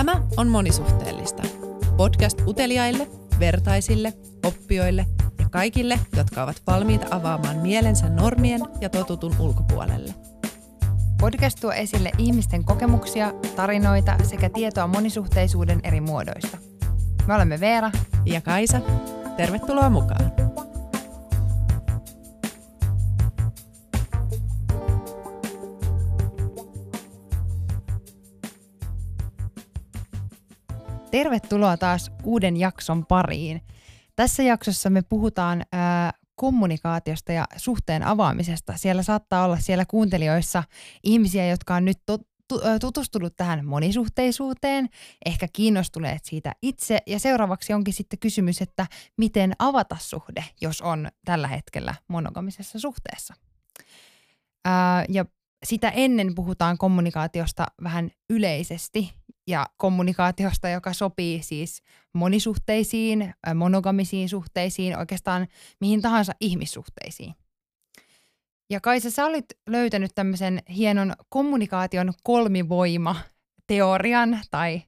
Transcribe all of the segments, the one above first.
Tämä on Monisuhteellista. Podcast uteliaille, vertaisille, oppijoille ja kaikille, jotka ovat valmiita avaamaan mielensä normien ja totutun ulkopuolelle. Podcast tuo esille ihmisten kokemuksia, tarinoita sekä tietoa monisuhteisuuden eri muodoista. Me olemme Veera Ja Kaisa, tervetuloa mukaan. Tervetuloa taas uuden jakson pariin. Tässä jaksossa me puhutaan ää, kommunikaatiosta ja suhteen avaamisesta. Siellä saattaa olla siellä kuuntelijoissa ihmisiä, jotka on nyt to- tu- ää, tutustunut tähän monisuhteisuuteen, ehkä kiinnostuneet siitä itse. Ja seuraavaksi onkin sitten kysymys, että miten avata suhde, jos on tällä hetkellä monogamisessa suhteessa. Ää, ja sitä ennen puhutaan kommunikaatiosta vähän yleisesti ja kommunikaatiosta, joka sopii siis monisuhteisiin, monogamisiin suhteisiin, oikeastaan mihin tahansa ihmissuhteisiin. Ja Kaisa, sä olit löytänyt tämmöisen hienon kommunikaation kolmivoima-teorian tai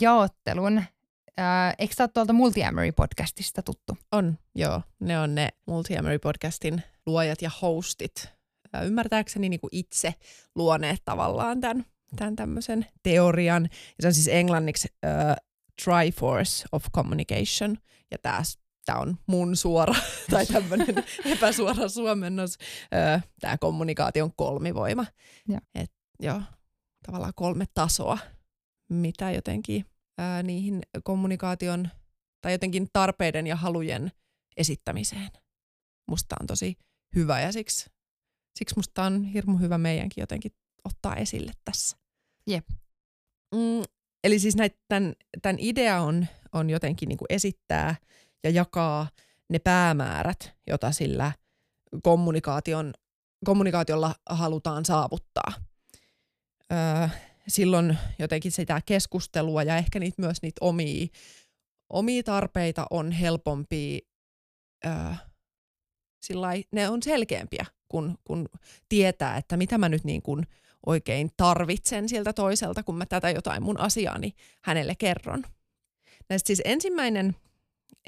jaottelun. Ää, eikö sä ole tuolta Multiamory-podcastista tuttu? On, joo. Ne on ne Multiamory podcastin luojat ja hostit. Ää, Ymmärtääkseni niin kuin itse luoneet tavallaan tämän, tämän tämmöisen teorian. Ja se on siis englanniksi uh, Triforce of Communication. Ja tämä tämä on mun suora tai tämmöinen epäsuora suomennos, tämä kommunikaation kolmivoima. Joo. Et, joo, tavallaan kolme tasoa, mitä jotenkin ää, niihin kommunikaation tai jotenkin tarpeiden ja halujen esittämiseen. Musta on tosi hyvä ja siksi, siksi musta on hirmu hyvä meidänkin jotenkin ottaa esille tässä. Jep. Mm, eli siis näit, tämän, tämän idea on, on jotenkin niin kuin esittää ja jakaa ne päämäärät, joita sillä kommunikaation, kommunikaatiolla halutaan saavuttaa. Öö, silloin jotenkin sitä keskustelua ja ehkä niitä myös niitä omia, omia tarpeita on helpompi, öö, sillai, ne on selkeämpiä, kun, kun tietää, että mitä mä nyt niin kuin oikein tarvitsen siltä toiselta, kun mä tätä jotain mun asiaani hänelle kerron. Näistä siis ensimmäinen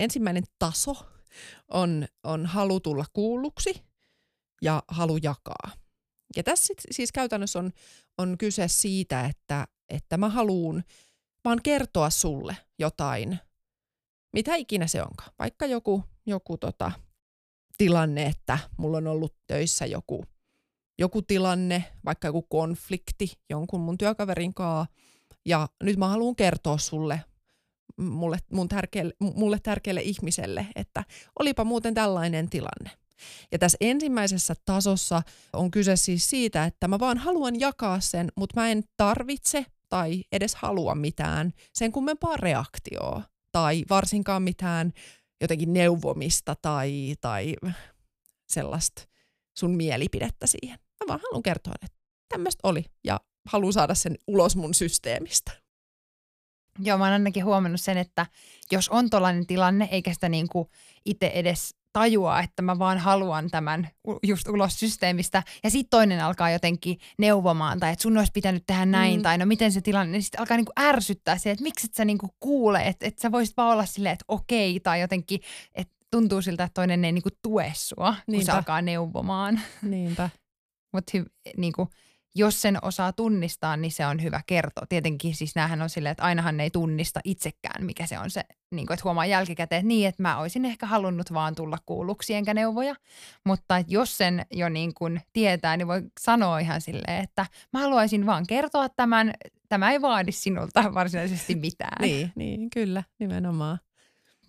ensimmäinen taso on, on halu tulla kuulluksi ja halu jakaa. Ja tässä siis käytännössä on, on kyse siitä, että, että mä haluan vaan kertoa sulle jotain, mitä ikinä se onkaan. Vaikka joku, joku tota, tilanne, että mulla on ollut töissä joku, joku tilanne, vaikka joku konflikti jonkun mun työkaverin kanssa, ja nyt mä haluan kertoa sulle mulle, mun tärkeälle, mulle tärkeälle ihmiselle, että olipa muuten tällainen tilanne. Ja tässä ensimmäisessä tasossa on kyse siis siitä, että mä vaan haluan jakaa sen, mutta mä en tarvitse tai edes halua mitään sen kummempaa reaktioa tai varsinkaan mitään jotenkin neuvomista tai, tai sellaista sun mielipidettä siihen. Mä vaan haluan kertoa, että tämmöistä oli ja haluan saada sen ulos mun systeemistä. Joo, mä oon ainakin huomannut sen, että jos on tollainen tilanne, eikä sitä niinku itse edes tajua, että mä vaan haluan tämän just ulos systeemistä, ja sitten toinen alkaa jotenkin neuvomaan, tai että sun olisi pitänyt tehdä näin, mm. tai no miten se tilanne, niin sitten alkaa niinku ärsyttää se, että miksi et sä niinku kuule, että et sä voisit vaan olla silleen, että okei, tai jotenkin, että tuntuu siltä, että toinen ei niinku tue sua, kun Niinpä. se alkaa neuvomaan. Niinpä. Mutta hy- niinku, jos sen osaa tunnistaa, niin se on hyvä kertoa. Tietenkin siis näähän on silleen, että ainahan ne ei tunnista itsekään, mikä se on se, niin kuin, että huomaa jälkikäteen, että niin, että mä olisin ehkä halunnut vaan tulla kuulluksi enkä neuvoja. Mutta että jos sen jo niin kuin tietää, niin voi sanoa ihan silleen, että mä haluaisin vaan kertoa tämän, tämä ei vaadi sinulta varsinaisesti mitään. Niin, niin, kyllä, nimenomaan.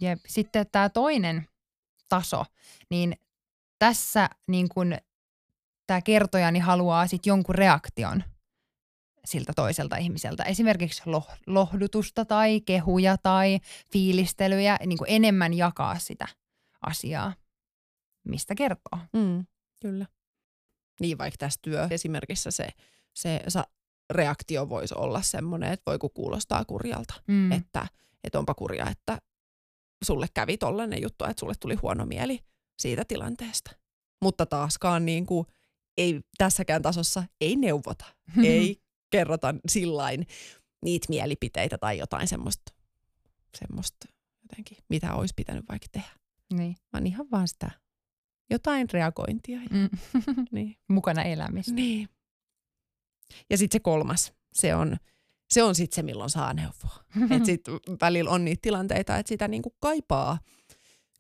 Jep. Sitten tämä toinen taso, niin tässä niin kun tämä kertojani haluaa sitten jonkun reaktion siltä toiselta ihmiseltä. Esimerkiksi loh- lohdutusta tai kehuja tai fiilistelyjä, niin kuin enemmän jakaa sitä asiaa, mistä kertoo. Mm, kyllä. Niin, vaikka tässä työ esimerkissä se, se sa, reaktio voisi olla semmoinen, että voiko kuulostaa kurjalta. Mm. Että, että onpa kurja, että sulle kävi tollainen juttu, että sulle tuli huono mieli siitä tilanteesta. Mutta taaskaan niin kuin, ei tässäkään tasossa ei neuvota, ei kerrota sillain niitä mielipiteitä tai jotain semmoista, semmoista jotenkin, mitä olisi pitänyt vaikka tehdä. Niin. Vaan ihan vaan sitä jotain reagointia. Ja, Mm. niin. Mukana elämistä. niin. Ja sitten se kolmas, se on, se on sitten se, milloin saa neuvoa. että sit välillä on niitä tilanteita, että sitä niinku kaipaa,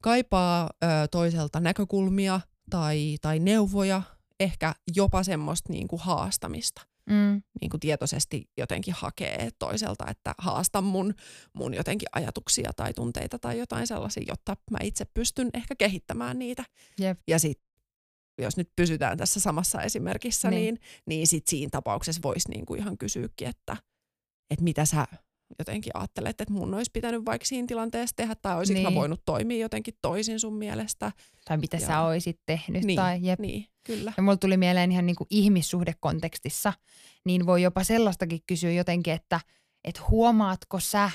kaipaa ö, toiselta näkökulmia tai, tai neuvoja, ehkä jopa semmoista niinku haastamista. Mm. Niinku tietoisesti jotenkin hakee toiselta, että haasta mun, mun jotenkin ajatuksia tai tunteita tai jotain sellaisia, jotta mä itse pystyn ehkä kehittämään niitä. Jep. Ja sitten jos nyt pysytään tässä samassa esimerkissä, Niin. niin, niin, niin sit siinä tapauksessa voisi niinku ihan kysyäkin, että, että mitä sä jotenkin ajattelet, että mun olisi pitänyt vaikka siinä tilanteessa tehdä, tai olisinko niin. Mä voinut toimia jotenkin toisin sun mielestä. Tai mitä sä Joo. oisit tehnyt. Niin, Tai, jep. Niin, kyllä. Ja mulla tuli mieleen ihan niin kuin ihmissuhdekontekstissa, niin voi jopa sellaistakin kysyä jotenkin, että et huomaatko sä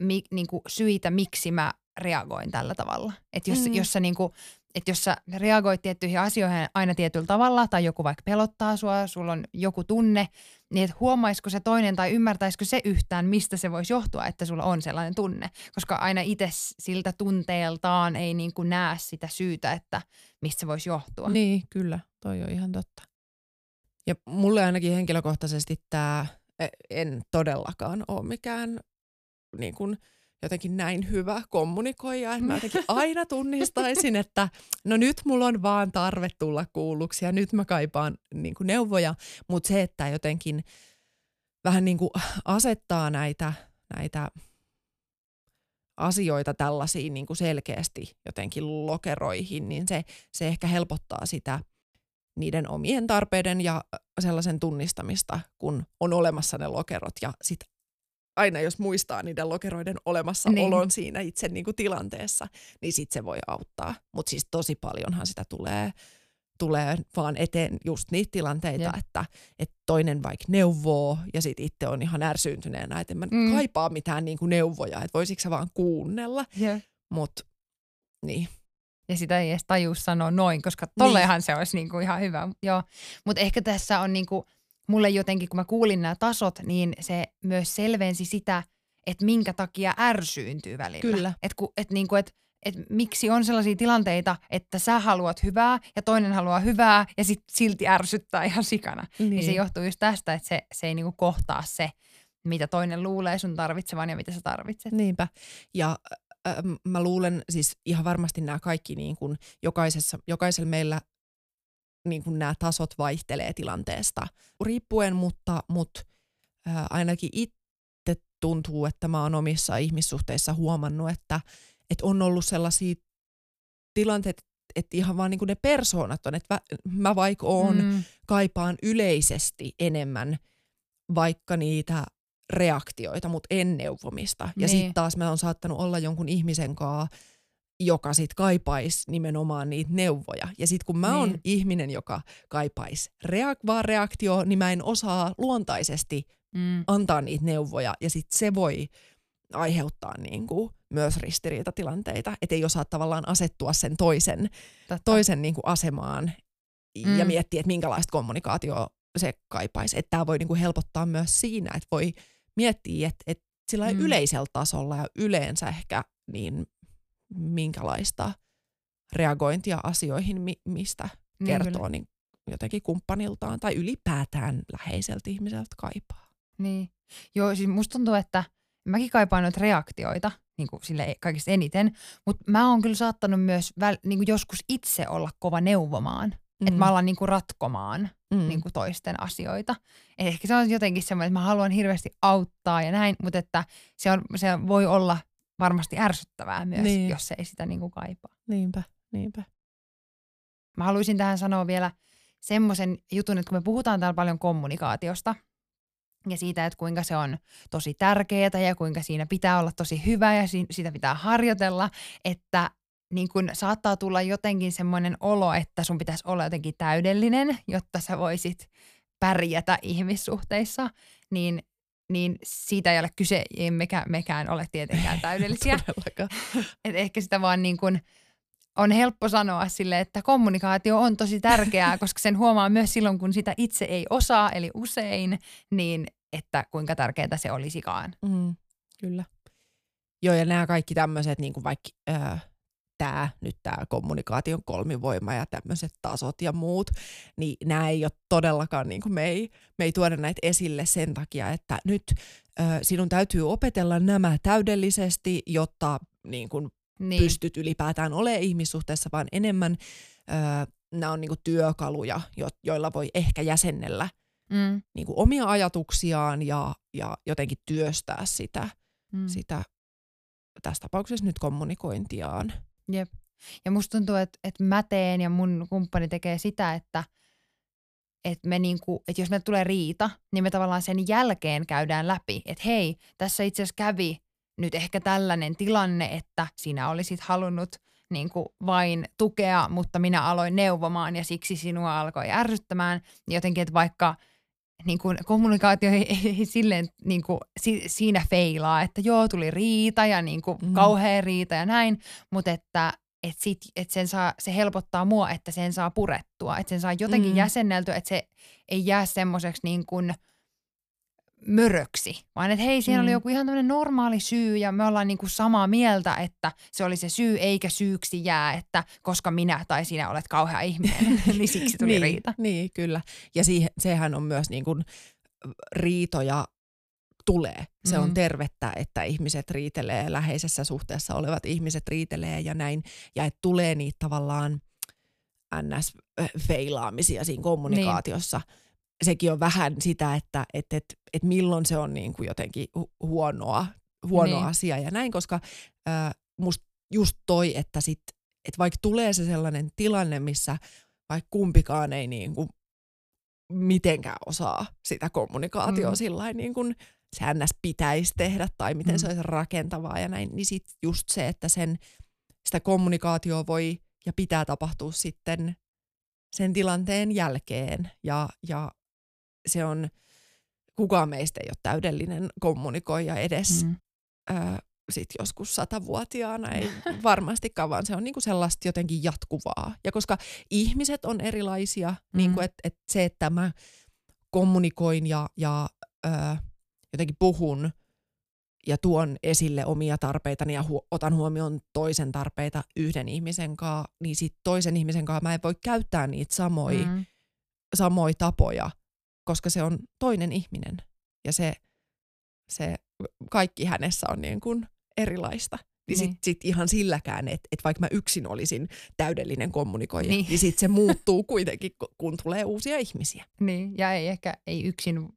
mi, niin kuin syitä, miksi mä reagoin tällä tavalla. Että jos, mm. jos, sä niin kuin, et jos sä reagoit tiettyihin asioihin aina tietyllä tavalla, tai joku vaikka pelottaa sua, sulla on joku tunne, niin et huomaisiko se toinen tai ymmärtäisikö se yhtään, mistä se voisi johtua, että sulla on sellainen tunne. Koska aina itse siltä tunteeltaan ei niin kuin näe sitä syytä, että mistä se voisi johtua. Niin, kyllä. Toi on ihan totta. Ja mulle ainakin henkilökohtaisesti tämä, en todellakaan ole mikään niin kuin, jotenkin näin hyvä kommunikoija, että mä jotenkin aina tunnistaisin, että no nyt mulla on vaan tarve tulla kuulluksi ja nyt mä kaipaan niin kuin neuvoja, mutta se, että jotenkin vähän niin kuin asettaa näitä, näitä asioita tällaisiin niin kuin selkeästi jotenkin lokeroihin, niin se, se ehkä helpottaa sitä niiden omien tarpeiden ja sellaisen tunnistamista, kun on olemassa ne lokerot ja sit aina jos muistaa niiden lokeroiden olemassaolon niin. siinä itse niin kuin tilanteessa, niin sit se voi auttaa. Mutta siis tosi paljonhan sitä tulee, tulee vaan eteen just niitä tilanteita, Jep. että, että toinen vaikka neuvoo ja sit itse on ihan ärsyntyneenä, että en mä Mm. kaipaa mitään niin kuin neuvoja, että voisitko sä vaan kuunnella. Jep. Mutta niin, Ja sitä ei edes tajua sanoa noin, koska tolleenhan se olisi niinku ihan hyvä. Mutta ehkä tässä on niinku, mulle jotenkin, kun mä kuulin nämä tasot, niin se myös selvensi sitä, että minkä takia ärsyyntyy välillä. Kyllä. Että et niinku, et, et miksi on sellaisia tilanteita, että sä haluat hyvää ja toinen haluaa hyvää ja sit silti ärsyttää ihan sikana. Niin, niin se johtuu just tästä, että se, se ei niinku kohtaa se, mitä toinen luulee sun tarvitsevan ja mitä sä tarvitset. Niinpä. Ja äh, mä luulen siis ihan varmasti nämä kaikki niin kuin jokaisessa, jokaisella meillä niin kuin nämä tasot vaihtelee tilanteesta riippuen, mutta, mutta äh, ainakin itse tuntuu, että mä oon omissa ihmissuhteissa huomannut, että, että on ollut sellaisia tilanteita, että ihan vaan niin kuin ne persoonat on, että mä vaikka oon Mm, kaipaan yleisesti enemmän vaikka niitä reaktioita, mutta en neuvomista. Ja Niin. sitten taas mä oon saattanut olla jonkun ihmisen kanssa, joka sit kaipaisi nimenomaan niitä neuvoja. Ja sitten kun mä oon Niin. ihminen, joka kaipaisi reak- vaan reaktio, niin mä en osaa luontaisesti mm, antaa niitä neuvoja. Ja sitten se voi aiheuttaa niinku myös ristiriitatilanteita, että ei osaa tavallaan asettua sen toisen totta. toisen niin kuin asemaan ja Mm. miettiä, että minkälaista kommunikaatioa se kaipaisi. Että tämä voi niin kuin helpottaa myös siinä, että voi miettiä, että, että sillä mm. yleisellä tasolla ja yleensä ehkä niin minkälaista reagointia asioihin, mi- mistä Niin kertoo kyllä. niin jotenkin kumppaniltaan tai ylipäätään läheiseltä ihmiseltä kaipaa. Niin. Joo, siis musta tuntuu, että mäkin kaipaan noita reaktioita niin kuin sille kaikista eniten, mutta mä oon kyllä saattanut myös väl, niin kuin joskus itse olla kova neuvomaan. Mm. Että mä alan niin kuin ratkomaan mm. niin kuin toisten asioita. Et ehkä se on jotenkin semmoinen, että mä haluan hirveästi auttaa ja näin, mutta että se, on, se voi olla varmasti ärsyttävää myös, niin. Jos se ei sitä niin kuin kaipaa. Niinpä, niinpä. Mä haluaisin tähän sanoa vielä semmoisen jutun, että kun me puhutaan täällä paljon kommunikaatiosta ja siitä, että kuinka se on tosi tärkeää ja kuinka siinä pitää olla tosi hyvä ja si- sitä pitää harjoitella, että niin kun saattaa tulla jotenkin semmoinen olo, että sun pitäisi olla jotenkin täydellinen, jotta sä voisit pärjätä ihmissuhteissa, niin, niin siitä ei ole kyse, emmekä mekään ole tietenkään täydellisiä. Et ehkä sitä vaan niin kuin on helppo sanoa sille, että kommunikaatio on tosi tärkeää, koska sen huomaa myös silloin, kun sitä itse ei osaa, eli usein, niin että kuinka tärkeää se olisikaan. Mm, kyllä. Joo, ja nämä kaikki tämmöiset, niin kuin vaikka äh, tämä nyt tämä kommunikaation kolmivoima ja tämmöiset tasot ja muut, niin nämä ei ole todellakaan, niin kuin me, ei, me ei tuoda näitä esille sen takia, että nyt äh, sinun täytyy opetella nämä täydellisesti, jotta niin kuin niin. pystyt ylipäätään olemaan ihmissuhteessa, vaan enemmän äh, nämä on niin kuin työkaluja, jo, joilla voi ehkä jäsennellä mm. niin kuin omia ajatuksiaan ja, ja jotenkin työstää sitä, mm. sitä tässä tapauksessa nyt kommunikointiaan. Jep. Ja musta tuntuu, että, että mä teen ja mun kumppani tekee sitä, että, että, me niinku, että jos me tulee riita, niin me tavallaan sen jälkeen käydään läpi, että hei, tässä itse asiassa kävi nyt ehkä tällainen tilanne, että sinä olisit halunnut niin kuin vain tukea, mutta minä aloin neuvomaan ja siksi sinua alkoi ärsyttämään. Jotenkin, että vaikka niin kuin kommunikaatio ei, ei silleen niin kuin, si, siinä feilaa, että joo, tuli riita ja niin kuin mm. kauhea riita ja näin, mutta että et sit, et sen saa, se helpottaa mua, että sen saa purettua, että sen saa jotenkin mm. jäsenneltyä, että se ei jää semmoiseksi niin kuin – möröksi, vaan että hei, siinä mm. oli joku ihan tämmöinen normaali syy ja me ollaan niinku samaa mieltä, että se oli se syy eikä syyksi jää, että koska minä tai sinä olet kauhea ihminen, niin siksi tuli niin, riita. Niin, kyllä. Ja siihen, sehän on myös niin kuin riitoja tulee. Se mm. on tervettä, että ihmiset riitelee, läheisessä suhteessa olevat ihmiset riitelee ja näin, ja että tulee niitä tavallaan ns-feilaamisia siinä kommunikaatiossa. Niin sekin on vähän sitä, että et, et, et milloin se on niin kuin jotenkin huonoa, huono niin. asia ja näin, koska äh, musta just toi, että sit, et vaikka tulee se sellainen tilanne, missä vaikka kumpikaan ei niin kuin mitenkään osaa sitä kommunikaatioa mm. sillä niin kuin se ns. pitäisi tehdä tai miten mm. se olisi rakentavaa ja näin, niin sit just se, että sen, sitä kommunikaatioa voi ja pitää tapahtua sitten sen tilanteen jälkeen ja, ja se on, kukaan meistä ei ole täydellinen kommunikoija edes mm. ö, sit joskus satavuotiaana, ei varmastikaan, vaan se on niinku sellaista jotenkin jatkuvaa. Ja koska ihmiset on erilaisia, mm. niinku että et se, että mä kommunikoin ja, ja ö, jotenkin puhun ja tuon esille omia tarpeitani ja hu- otan huomioon toisen tarpeita yhden ihmisen kanssa, niin sit toisen ihmisen kanssa mä en voi käyttää niitä samoja mm. samoi tapoja, koska se on toinen ihminen ja se, se kaikki hänessä on niin kuin erilaista. Niin, niin. sitten sit ihan silläkään, että et vaikka mä yksin olisin täydellinen kommunikoija, niin, niin sitten se muuttuu kuitenkin, kun tulee uusia ihmisiä. Niin, ja ei ehkä ei yksin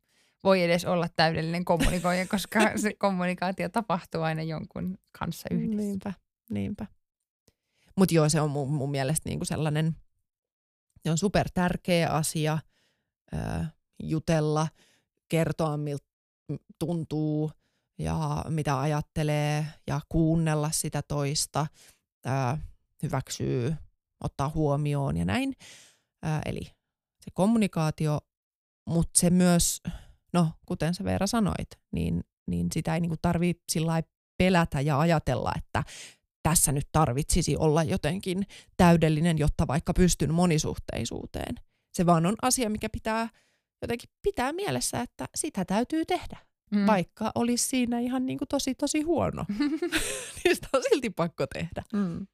voi edes olla täydellinen kommunikoija, koska se kommunikaatio tapahtuu aina jonkun kanssa yhdessä. Niinpä, niinpä. Mutta joo, se on mun, mun mielestä niinku sellainen, se on super tärkeä asia. Öö, jutella, kertoa miltä tuntuu ja mitä ajattelee ja kuunnella sitä toista, ää, hyväksyy, ottaa huomioon ja näin. Ää, eli se kommunikaatio, mutta se myös, no kuten sä Veera sanoit, niin, niin sitä ei niinku tarvitse sillä pelätä ja ajatella, että tässä nyt tarvitsisi olla jotenkin täydellinen, jotta vaikka pystyn monisuhteisuuteen. Se vaan on asia, mikä pitää jotenkin pitää mielessä, että sitä täytyy tehdä. Mm. Vaikka olisi siinä ihan niin kuin tosi tosi huono. niin sitä on silti pakko tehdä. Mm.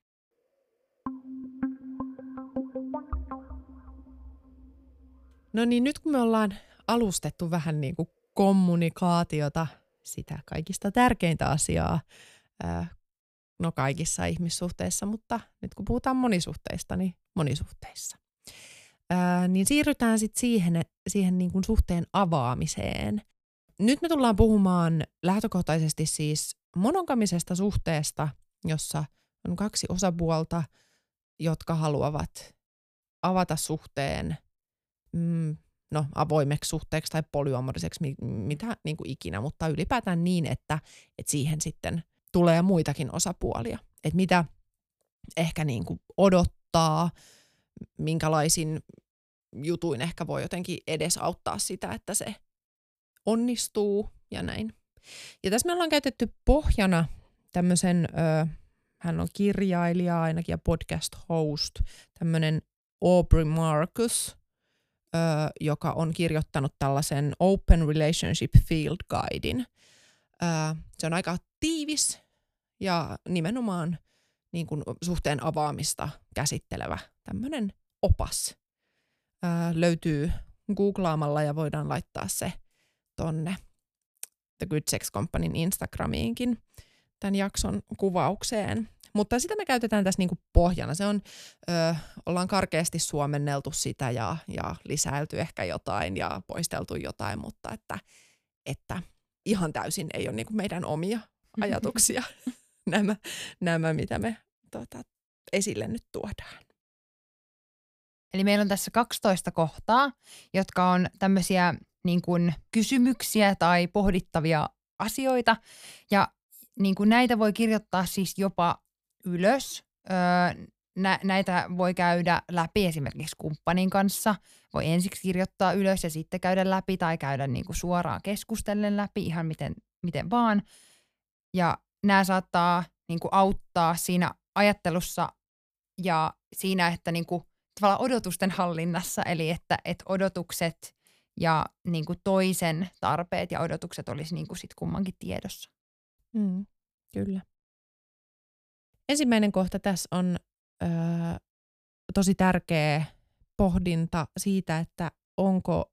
No niin, nyt kun me ollaan alustettu vähän niin kuin kommunikaatiota, sitä kaikista tärkeintä asiaa, no kaikissa ihmissuhteissa, mutta nyt kun puhutaan monisuhteista, niin monisuhteissa ää, niin siirrytään sitten siihen, siihen niin kuin suhteen avaamiseen. Nyt me tullaan puhumaan lähtökohtaisesti siis monogamisesta suhteesta, jossa on kaksi osapuolta, jotka haluavat avata suhteen mm, no, avoimeksi suhteeksi tai polyamoriseksi, mitä niin kuin ikinä, mutta ylipäätään niin, että, että siihen sitten tulee muitakin osapuolia. Että mitä ehkä niin kuin odottaa, minkälaisin jutuin ehkä voi jotenkin edesauttaa sitä, että se onnistuu ja näin. Ja tässä me ollaan käytetty pohjana tämmöisen, ö, hän on kirjailija ainakin ja podcast host, tämmöinen Aubrey Marcus, ö, joka on kirjoittanut tällaisen Open Relationship Field Guidein. Ö, se on aika tiivis ja nimenomaan niin kuin suhteen avaamista käsittelevä tämmöinen opas. Ö, löytyy googlaamalla ja voidaan laittaa se tonne The Good Sex Companyn Instagramiinkin tämän jakson kuvaukseen. Mutta sitä me käytetään tässä niinku pohjana. Se on, ö, ollaan karkeasti suomenneltu sitä ja, ja lisäilty ehkä jotain ja poisteltu jotain, mutta että, että ihan täysin ei ole niinku meidän omia ajatuksia nämä, nämä, mitä me tota, esille nyt tuodaan. Eli meillä on tässä 12 kohtaa, jotka on tämmöisiä niin kuin kysymyksiä tai pohdittavia asioita. Ja niin kuin näitä voi kirjoittaa siis jopa ylös. Öö, nä- näitä voi käydä läpi esimerkiksi kumppanin kanssa. Voi ensiksi kirjoittaa ylös ja sitten käydä läpi tai käydä niin kuin suoraan keskustellen läpi ihan miten, miten vaan. Ja nämä saattaa niin kuin auttaa siinä ajattelussa ja siinä, että niin kuin, tavallaan odotusten hallinnassa, eli että, että odotukset ja niin kuin toisen tarpeet ja odotukset olisi niin kuin sit kummankin tiedossa. Mm, kyllä. Ensimmäinen kohta tässä on ö, tosi tärkeä pohdinta siitä, että onko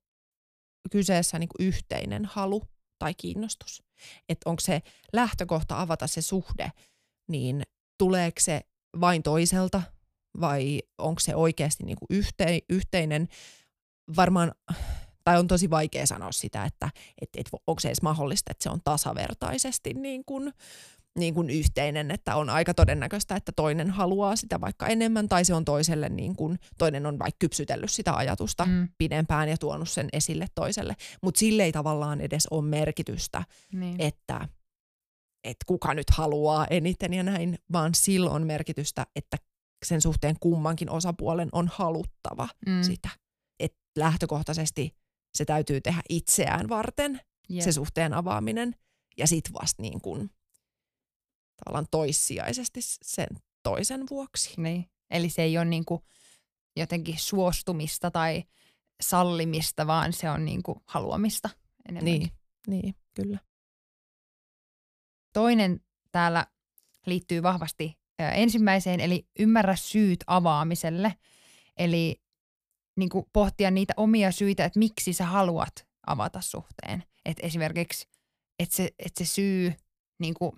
kyseessä niin kuin yhteinen halu tai kiinnostus. Että onko se lähtökohta avata se suhde, niin tuleeko se vain toiselta vai onko se oikeasti niin kuin yhte, yhteinen. Varmaan tai on tosi vaikea sanoa sitä, että et, et, onko se edes mahdollista, että se on tasavertaisesti niin kuin, niin kuin yhteinen, että on aika todennäköistä, että toinen haluaa sitä vaikka enemmän, tai se on toiselle, niin kuin, toinen on vaikka kypsytellyt sitä ajatusta mm. pidempään ja tuonut sen esille toiselle. Mutta sille ei tavallaan edes ole merkitystä, niin. että että kuka nyt haluaa eniten ja näin, vaan sillä on merkitystä, että sen suhteen kummankin osapuolen on haluttava mm. sitä. Että lähtökohtaisesti se täytyy tehdä itseään varten, yeah. se suhteen avaaminen, ja sit vasta niin kuin, tavallaan toissijaisesti sen toisen vuoksi. Niin. Eli se ei ole niin kuin jotenkin suostumista tai sallimista, vaan se on niin kuin haluamista enemmän. Niin, niin, kyllä. Toinen täällä liittyy vahvasti ensimmäiseen, eli ymmärrä syyt avaamiselle. Eli niin kuin pohtia niitä omia syitä, että miksi sä haluat avata suhteen. Et esimerkiksi, että se, et se syy niin kuin,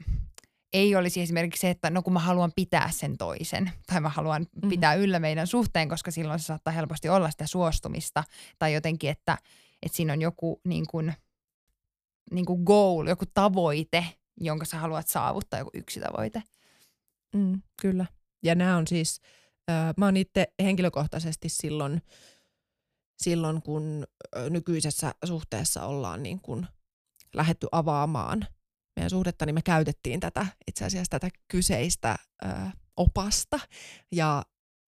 ei olisi esimerkiksi se, että no kun mä haluan pitää sen toisen, tai mä haluan mm-hmm. pitää yllä meidän suhteen, koska silloin se saattaa helposti olla sitä suostumista, tai jotenkin, että, että siinä on joku niin kuin, niin kuin goal, joku tavoite, jonka sä haluat saavuttaa, joku yksi tavoite. Mm, kyllä. Ja nämä on siis mä oon itse henkilökohtaisesti silloin, silloin, kun nykyisessä suhteessa ollaan niin kuin lähetty avaamaan meidän suhdetta, niin me käytettiin tätä itse asiassa tätä kyseistä ö, opasta. Ja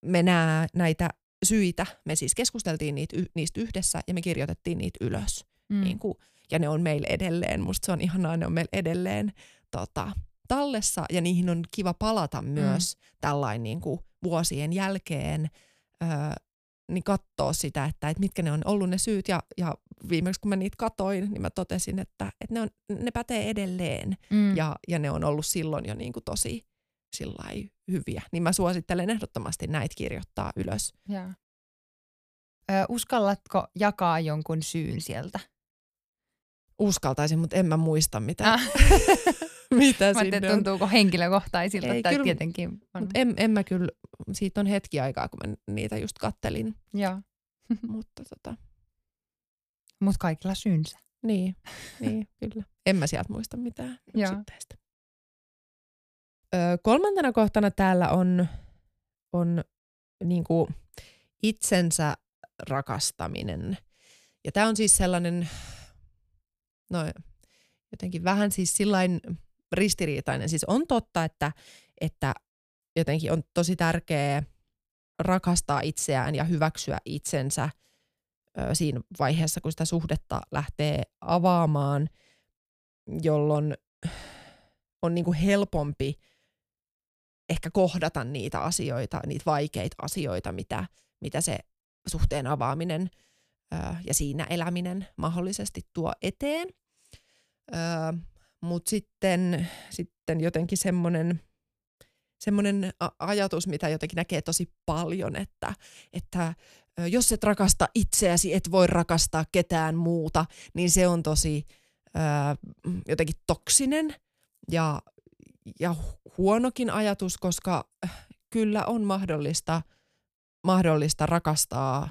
me nää, näitä syitä, me siis keskusteltiin niitä, niistä yhdessä ja me kirjoitettiin niitä ylös. Mm. Niin kuin, ja ne on meillä edelleen, musta se on ihanaa, ne on meillä edelleen tota, tallessa ja niihin on kiva palata myös mm. tällainen niin kuin vuosien jälkeen, öö, niin katsoa sitä, että, että mitkä ne on ollut ne syyt. Ja, ja viimeksi kun mä niitä katoin, niin mä totesin, että, että ne, on, ne pätee edelleen mm. ja, ja ne on ollut silloin jo niin kuin tosi hyviä. Niin mä suosittelen ehdottomasti näitä kirjoittaa ylös. Ja. Ö, uskallatko jakaa jonkun syyn sieltä? Uskaltaisin, mutta en mä muista mitä. Ah. mitä mä sinne tuntuuko henkilökohtaisilta, Ei, tai kyllä, tietenkin on. Mut en, en mä kyllä, siitä on hetki aikaa, kun mä niitä just kattelin. Joo. mutta tota. Mut kaikilla syynsä. Niin, niin kyllä. En mä sieltä muista mitään yksittäistä. Öö, kolmantena kohtana täällä on, on niinku itsensä rakastaminen. Ja tämä on siis sellainen, no jotenkin vähän siis sillain ristiriitainen. Siis on totta, että, että jotenkin on tosi tärkeää rakastaa itseään ja hyväksyä itsensä ö, siinä vaiheessa, kun sitä suhdetta lähtee avaamaan, jolloin on niin kuin helpompi ehkä kohdata niitä asioita, niitä vaikeita asioita, mitä, mitä se suhteen avaaminen ja siinä eläminen mahdollisesti tuo eteen. Mutta sitten, sitten jotenkin semmoinen semmoinen ajatus, mitä jotenkin näkee tosi paljon, että, että jos et rakasta itseäsi, et voi rakastaa ketään muuta, niin se on tosi ää, jotenkin toksinen ja, ja huonokin ajatus, koska kyllä on mahdollista, mahdollista rakastaa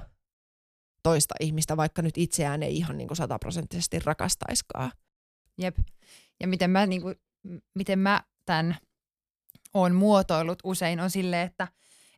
toista ihmistä, vaikka nyt itseään ei ihan niin sataprosenttisesti rakastaiskaan. Jep. Ja miten mä, niin kuin, miten mä tämän on muotoillut usein on sille, että,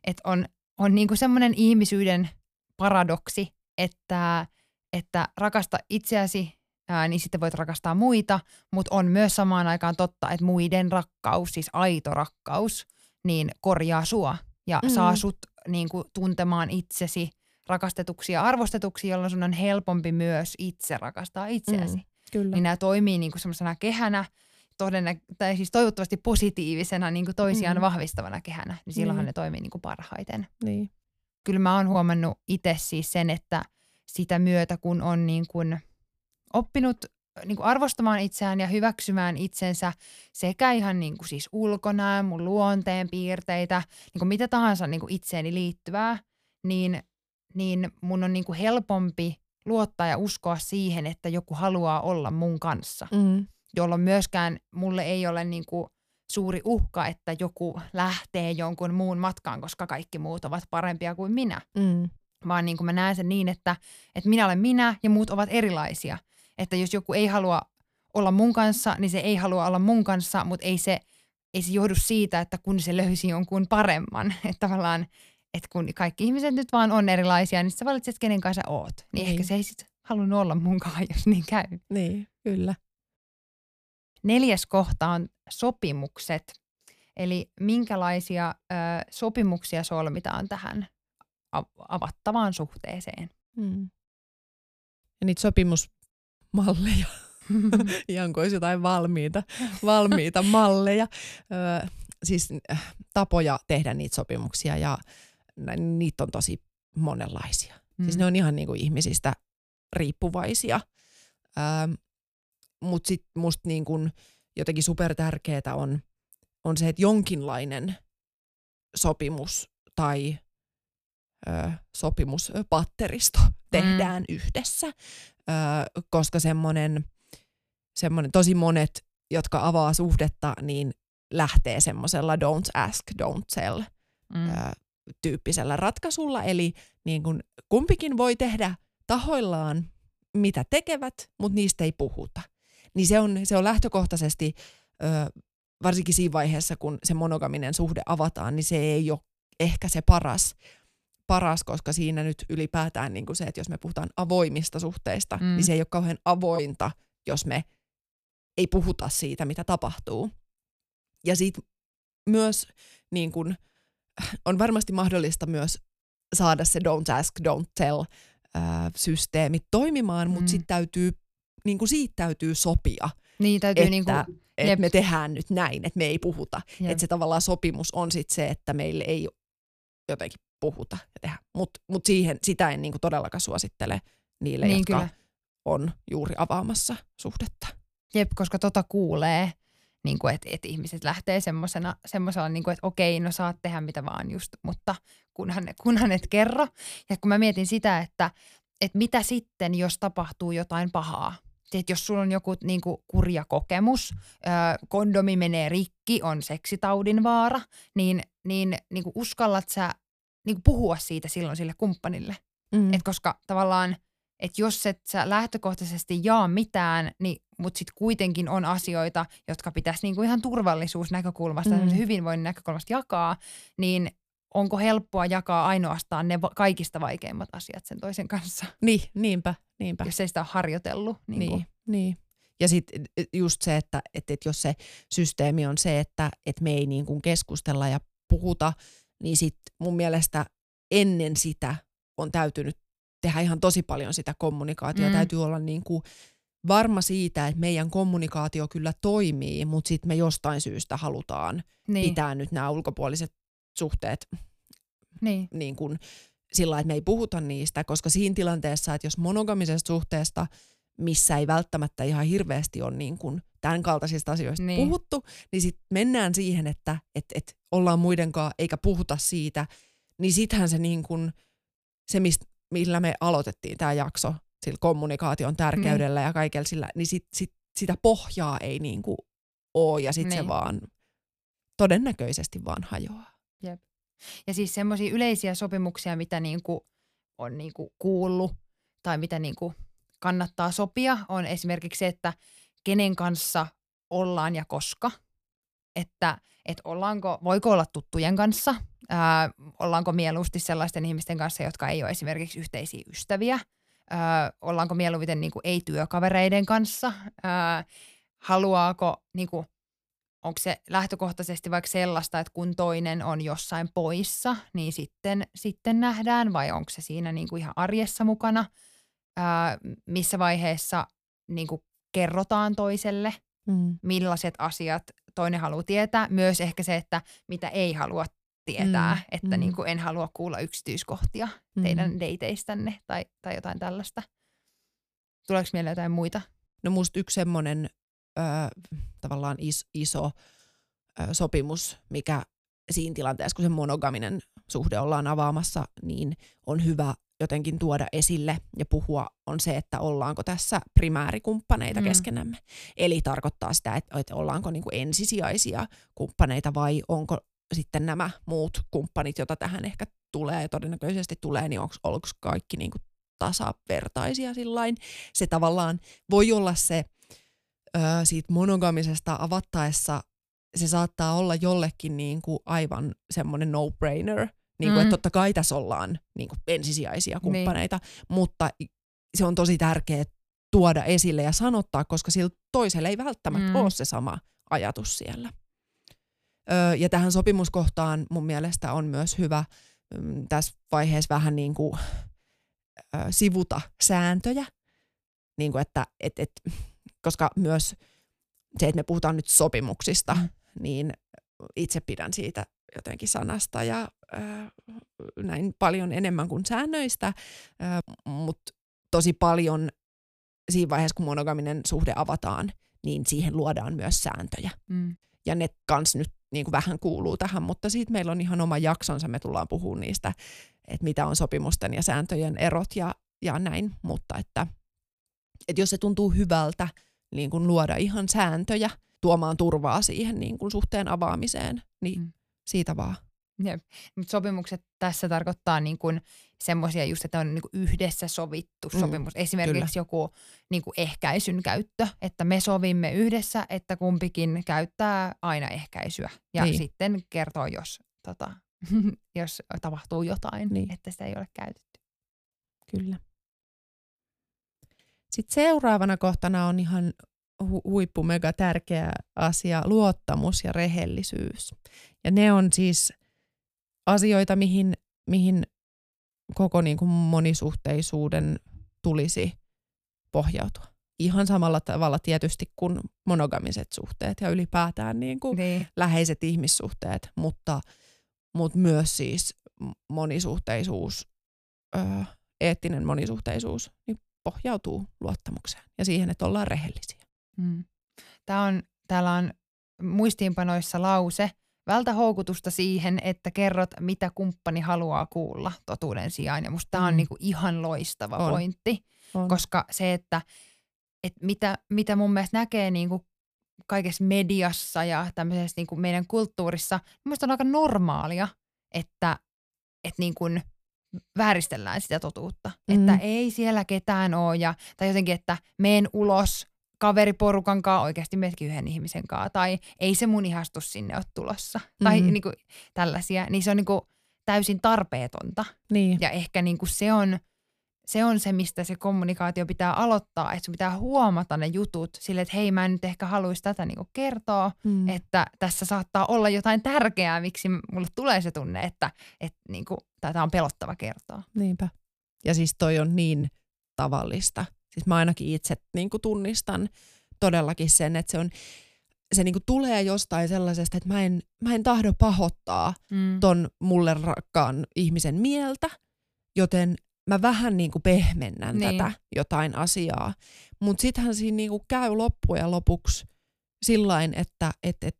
että on, on niin semmoinen ihmisyyden paradoksi, että, että rakasta itseäsi, ää, niin sitten voit rakastaa muita, mutta on myös samaan aikaan totta, että muiden rakkaus, siis aito rakkaus, niin korjaa sua ja mm. saa sut niin kuin, tuntemaan itsesi rakastetuksi ja arvostetuksi, jolloin sun on helpompi myös itse rakastaa itseäsi. Mm, kyllä. Niin nämä toimii niin kuin semmoisena kehänä, todennä- tai siis toivottavasti positiivisena niin kuin toisiaan mm. vahvistavana kehänä, niin silloinhan mm. ne toimii niin kuin parhaiten. Niin. Kyllä mä oon huomannut itse siis sen, että sitä myötä kun on niin kuin oppinut niin kuin arvostamaan itseään ja hyväksymään itsensä sekä ihan niin kuin siis ulkona, mun luonteen piirteitä, niin kuin mitä tahansa niin kuin itseeni liittyvää, niin, niin mun on niin kuin helpompi luottaa ja uskoa siihen, että joku haluaa olla mun kanssa. Mm jolloin myöskään mulle ei ole niin kuin suuri uhka, että joku lähtee jonkun muun matkaan, koska kaikki muut ovat parempia kuin minä. Mm. Vaan niin kuin mä näen sen niin, että, että minä olen minä ja muut ovat erilaisia. Että jos joku ei halua olla mun kanssa, niin se ei halua olla mun kanssa, mutta ei se, ei se johdu siitä, että kun se löysi jonkun paremman. Että tavallaan, että kun kaikki ihmiset nyt vaan on erilaisia, niin sä valitset, kenen kanssa sä oot. Niin, niin. ehkä se ei sitten halunnut olla munkaan, jos niin käy. Niin, kyllä. Neljäs kohta on sopimukset. Eli minkälaisia ö, sopimuksia solmitaan tähän avattavaan suhteeseen. Mm. Ja niitä sopimusmalleja, ihan kuin olisi jotain valmiita, valmiita malleja, ö, siis äh, tapoja tehdä niitä sopimuksia ja niitä on tosi monenlaisia. Mm. Siis ne on ihan niin kuin ihmisistä riippuvaisia. Ö, mutta sitten musta niin kun jotenkin super tärkeää on, on se, että jonkinlainen sopimus tai ö, sopimuspatteristo tehdään mm. yhdessä, ö, koska semmoinen, semmoinen, tosi monet, jotka avaa suhdetta, niin lähtee semmoisella don't ask, don't tell mm. ö, tyyppisellä ratkaisulla. Eli niin kun kumpikin voi tehdä tahoillaan, mitä tekevät, mutta niistä ei puhuta niin se on, se on lähtökohtaisesti, ö, varsinkin siinä vaiheessa, kun se monogaminen suhde avataan, niin se ei ole ehkä se paras, paras koska siinä nyt ylipäätään niin kuin se, että jos me puhutaan avoimista suhteista, mm. niin se ei ole kauhean avointa, jos me ei puhuta siitä, mitä tapahtuu. Ja sitten myös niin kun, on varmasti mahdollista myös saada se don't ask, don't tell ää, systeemi toimimaan, mm. mutta sitten täytyy niin kuin siitä täytyy sopia. Niin, täytyy että, niin kuin, että me tehdään nyt näin, että me ei puhuta. Jep. Että se tavallaan sopimus on sitten se, että meille ei jotenkin puhuta ja tehdä. Mutta mut siihen, sitä en niin kuin todellakaan suosittele niille, niin, jotka kyllä. on juuri avaamassa suhdetta. Jep, koska tota kuulee, niin kuin, että, että ihmiset lähtee semmoisella, niin kuin, että okei, no saat tehdä mitä vaan just, mutta kunhan, kunhan et kerro. Ja kun mä mietin sitä, että että mitä sitten, jos tapahtuu jotain pahaa. Että jos sulla on joku niin kuin, kurja kokemus, ö, kondomi menee rikki, on seksitaudin vaara, niin, niin, niin kuin uskallat sä niin kuin puhua siitä silloin sille kumppanille. Mm. Et koska tavallaan, että jos et sä lähtökohtaisesti jaa mitään, niin, mutta sitten kuitenkin on asioita, jotka pitäisi niin kuin ihan turvallisuusnäkökulmasta, mm. hyvinvoinnin näkökulmasta jakaa, niin onko helppoa jakaa ainoastaan ne kaikista vaikeimmat asiat sen toisen kanssa. Niin, niinpä, niinpä. Jos ei sitä ole harjoitellut. Niin, niin, niin. Ja sitten just se, että, että, että jos se systeemi on se, että, että me ei niin kuin keskustella ja puhuta, niin sitten mun mielestä ennen sitä on täytynyt tehdä ihan tosi paljon sitä kommunikaatiota. Mm. Täytyy olla niin kuin varma siitä, että meidän kommunikaatio kyllä toimii, mutta sitten me jostain syystä halutaan niin. pitää nyt nämä ulkopuoliset suhteet niin. Niin kuin sillä että me ei puhuta niistä, koska siinä tilanteessa, että jos monogamisesta suhteesta, missä ei välttämättä ihan hirveästi ole niin kuin tämän kaltaisista asioista niin. puhuttu, niin sitten mennään siihen, että et, et ollaan muidenkaan eikä puhuta siitä, niin sittenhän se niin kuin, se mistä, millä me aloitettiin tämä jakso, sillä kommunikaation tärkeydellä niin. ja kaikella sillä, niin sit, sit, sitä pohjaa ei niin kuin ole ja sitten niin. se vaan todennäköisesti vaan hajoaa. Jep. Ja siis semmoisia yleisiä sopimuksia, mitä niinku on niinku kuullut tai mitä niinku kannattaa sopia, on esimerkiksi se, että kenen kanssa ollaan ja koska. Että et ollaanko, voiko olla tuttujen kanssa, ää, ollaanko mieluusti sellaisten ihmisten kanssa, jotka ei ole esimerkiksi yhteisiä ystäviä, ää, ollaanko mieluiten niinku ei-työkavereiden kanssa, ää, haluaako niinku, onko se lähtökohtaisesti vaikka sellaista, että kun toinen on jossain poissa, niin sitten, sitten nähdään, vai onko se siinä niin kuin ihan arjessa mukana, ää, missä vaiheessa niin kuin kerrotaan toiselle, mm. millaiset asiat toinen haluaa tietää, myös ehkä se, että mitä ei halua tietää, mm. että mm. Niin kuin en halua kuulla yksityiskohtia mm. teidän deiteistänne tai, tai jotain tällaista. Tuleeko mieleen jotain muita? No musta yksi semmoinen ö, tavallaan is, iso ö, sopimus, mikä siinä tilanteessa, kun se monogaminen suhde ollaan avaamassa, niin on hyvä jotenkin tuoda esille ja puhua, on se, että ollaanko tässä primäärikumppaneita mm. keskenämme. Eli tarkoittaa sitä, että, että ollaanko niin kuin ensisijaisia kumppaneita vai onko sitten nämä muut kumppanit, joita tähän ehkä tulee ja todennäköisesti tulee, niin onko kaikki niin kuin tasavertaisia sillain. Se tavallaan voi olla se ö, siitä monogamisesta avattaessa se saattaa olla jollekin niin kuin aivan semmoinen no-brainer, niin kuin, mm. että totta kai tässä ollaan niin kuin ensisijaisia niin. kumppaneita, niin. mutta se on tosi tärkeää tuoda esille ja sanottaa, koska sillä toiselle ei välttämättä mm. ole se sama ajatus siellä. Ö, ja tähän sopimuskohtaan mun mielestä on myös hyvä mm, tässä vaiheessa vähän niin kuin, ö, sivuta sääntöjä, niin kuin että et, et, koska myös se, että me puhutaan nyt sopimuksista, mm. niin itse pidän siitä jotenkin sanasta ja äh, näin paljon enemmän kuin säännöistä, äh, mutta tosi paljon siinä vaiheessa, kun monogaminen suhde avataan, niin siihen luodaan myös sääntöjä. Mm. Ja ne kans nyt niin kuin vähän kuuluu tähän, mutta siitä meillä on ihan oma jaksonsa, me tullaan puhumaan niistä, että mitä on sopimusten ja sääntöjen erot ja, ja näin, mutta että, että jos se tuntuu hyvältä, niin kuin luoda ihan sääntöjä tuomaan turvaa siihen niin kuin suhteen avaamiseen, niin mm. siitä vaan. Jep. Mut sopimukset tässä tarkoittaa niin kuin semmoisia just, että on niin kuin yhdessä sovittu mm, sopimus. Esimerkiksi kyllä. joku niin kuin ehkäisyn käyttö, että me sovimme yhdessä, että kumpikin käyttää aina ehkäisyä. Ja niin. sitten kertoo, jos, tota, jos tapahtuu jotain, niin. että sitä ei ole käytetty. Kyllä. Sitten seuraavana kohtana on ihan hu- huippu mega tärkeä asia, luottamus ja rehellisyys. Ja ne on siis asioita, mihin, mihin koko niin kuin monisuhteisuuden tulisi pohjautua. Ihan samalla tavalla tietysti kuin monogamiset suhteet ja ylipäätään niin kuin niin. läheiset ihmissuhteet, mutta, mutta myös siis monisuhteisuus, öö, eettinen monisuhteisuus, niin pohjautuu luottamukseen ja siihen, että ollaan rehellisiä. Mm. Tää on, täällä on muistiinpanoissa lause, vältä houkutusta siihen, että kerrot, mitä kumppani haluaa kuulla totuuden sijaan. Ja musta tämä on mm. niinku ihan loistava on. pointti, on. koska se, että et mitä, mitä mun mielestä näkee niinku kaikessa mediassa ja tämmöisessä niinku meidän kulttuurissa, niin on aika normaalia, että et niinku vääristellään sitä totuutta. Mm. Että ei siellä ketään ole ja, tai jotenkin, että meen ulos kaveriporukan kanssa, oikeasti myöskin yhden ihmisen kanssa, tai ei se mun ihastus sinne ole tulossa, mm-hmm. tai niin kuin, tällaisia, niin se on niin kuin, täysin tarpeetonta. Niin. Ja ehkä niin kuin, se, on, se on se, mistä se kommunikaatio pitää aloittaa, että sun pitää huomata ne jutut sille, että hei mä en nyt ehkä haluaisi tätä niin kertoa, mm. että tässä saattaa olla jotain tärkeää, miksi mulle tulee se tunne, että, että niin kuin, tätä on pelottava kertoa. Niinpä. Ja siis toi on niin tavallista Siis mä ainakin itse niin kuin tunnistan todellakin sen, että se on se niinku tulee jostain sellaisesta, että mä en, mä en tahdo pahoittaa mm. ton mulle rakkaan ihmisen mieltä, joten mä vähän niin kuin pehmennän Niin. tätä jotain asiaa. Mutta sittenhän siinä niin kuin käy loppujen lopuksi sillain, että et, et,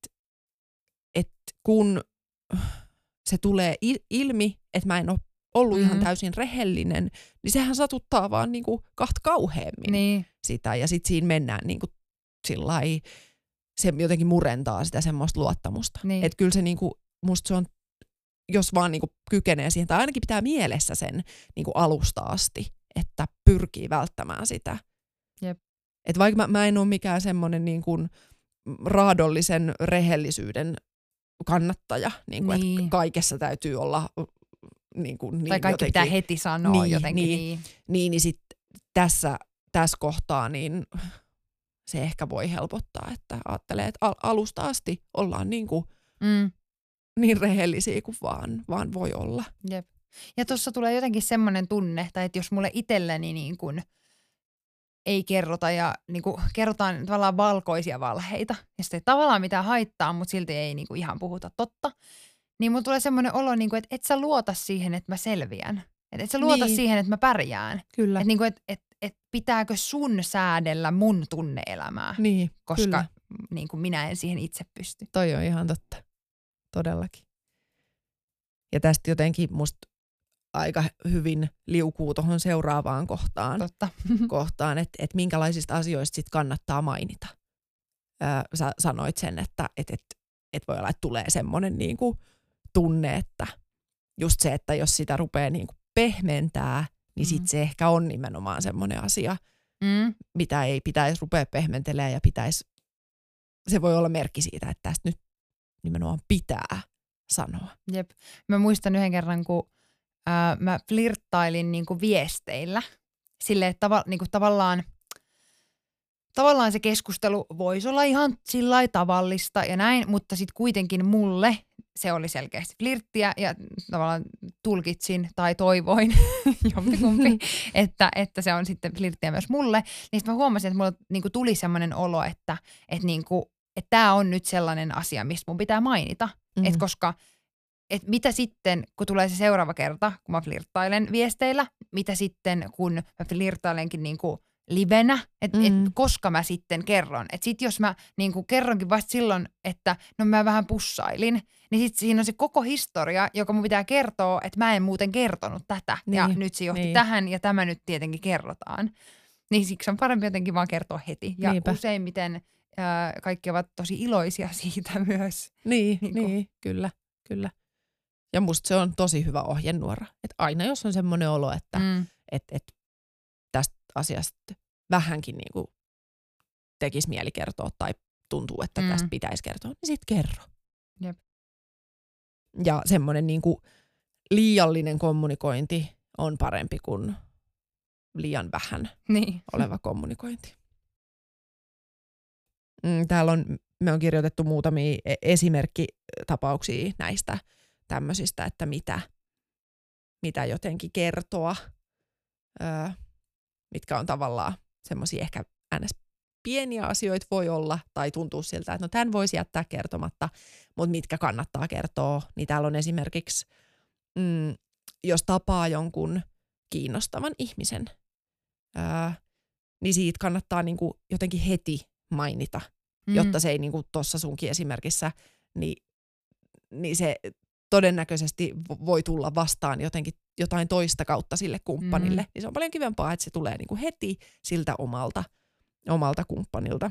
et kun se tulee il- ilmi, että mä en ole ollut mm-hmm. ihan täysin rehellinen, niin sehän satuttaa vaan niin kuin kahta kauheammin Niin, sitä. Ja sitten siinä mennään niin kuin sillai, se jotenkin murentaa sitä semmoista luottamusta. Niin. Että kyllä se niin kuin, musta se on, jos vaan niin kuin kykenee siihen, tai ainakin pitää mielessä sen niin kuin alusta asti, että pyrkii välttämään sitä. Jep. Et vaikka mä, mä en ole mikään semmoinen niin kuin raadollisen rehellisyyden kannattaja, niin kuin, Niin. että kaikessa täytyy olla niin kuin, niin tai kaikki jotenkin, pitää heti sanoa Niin, jotenkin. niin. Niin. niin, niin sit tässä, tässä kohtaa niin se ehkä voi helpottaa, että ajattelee, että al- alusta asti ollaan niin, kuin, Mm. Niin rehellisiä kuin vaan, vaan voi olla. Jep. Ja tuossa tulee jotenkin semmoinen tunne, tai että jos mulle itselleni niin kuin ei kerrota ja niin kuin kerrotaan tavallaan valkoisia valheita, ja sitten ei tavallaan mitään haittaa, mutta silti ei niin kuin ihan puhuta totta, niin mulla tulee semmoinen olo, niin kuin, että et sä luota siihen, että mä selviän. Että et sä luota Niin. siihen, että mä pärjään. Kyllä. Että niin kuin, et, et, et pitääkö sun säädellä mun tunneelämää, niin, koska kyllä. niin kuin minä en siihen itse pysty. Toi on ihan totta. Todellakin. Ja tästä jotenkin musta aika hyvin liukuu tuohon seuraavaan kohtaan. Totta. kohtaan, että, että minkälaisista asioista sit kannattaa mainita. Sä sanoit sen, että et, et, et voi olla, että tulee semmoinen niinku tunne, että just se, että jos sitä rupeaa niinku pehmentää, niin sit Mm. se ehkä on nimenomaan semmoinen asia, Mm. mitä ei pitäisi rupea pehmentelemään ja pitäisi, se voi olla merkki siitä, että tästä nyt nimenomaan pitää sanoa. Jep. Mä muistan yhden kerran, kun ää, mä flirttailin niinku viesteillä. Sille, että tava, niinku tavallaan, tavallaan se keskustelu voisi olla ihan sillä tavallista ja näin, mutta sitten kuitenkin mulle se oli selkeästi flirttiä ja tavallaan tulkitsin tai toivoin jompikumpi, että, että se on sitten flirttiä myös mulle. Niin sitten mä huomasin, että mulla niinku tuli semmoinen olo, että et niinku, että tämä on nyt sellainen asia, mistä mun pitää mainita. Mm. Et koska et mitä sitten, kun tulee se seuraava kerta, kun mä flirttailen viesteillä, mitä sitten, kun mä flirttailenkin niinku livenä, että mm. et Mm. koska mä sitten kerron. Että sit jos mä niinku kerronkin vasta silloin, että no mä vähän pussailin, niin sit siinä on se koko historia, joka mun pitää kertoa, että mä en muuten kertonut tätä. Niin, ja Niin, nyt se johti niin. niin. tähän ja tämä nyt tietenkin kerrotaan. Niin siksi on parempi jotenkin vaan kertoa heti. Ja Niinpä. useimmiten ää, kaikki ovat tosi iloisia siitä myös. Niin, Niin niin, niin kyllä, kyllä. Ja musta se on tosi hyvä ohjenuora. Että aina jos on semmoinen olo, että Mm. et, et tästä asiasta vähänkin niinku tekisi mieli kertoa tai tuntuu, että mm. tästä pitäisi kertoa, niin sitten kerro. Jep. Ja semmoinen niinku liiallinen kommunikointi on parempi kuin liian vähän Niin. oleva kommunikointi. Mm, Täällä on, me on kirjoitettu muutamia e- esimerkkitapauksia näistä tämmöisistä, että mitä, mitä jotenkin kertoa, öö, mitkä on tavallaan semmoisia ehkä ns. pieniä asioita voi olla, tai tuntuu siltä, että no tämän voisi jättää kertomatta, mutta mitkä kannattaa kertoa, niin täällä on esimerkiksi, mm, jos tapaa jonkun kiinnostavan ihmisen, öö, niin siitä kannattaa niinku jotenkin heti mainita, mm. jotta se ei niinku tuossa sunkin esimerkissä, niin, niin se todennäköisesti vo- voi tulla vastaan jotenkin jotain toista kautta sille kumppanille. Mm. Niin se on paljon kivempaa, että se tulee niinku heti siltä omalta, omalta kumppanilta.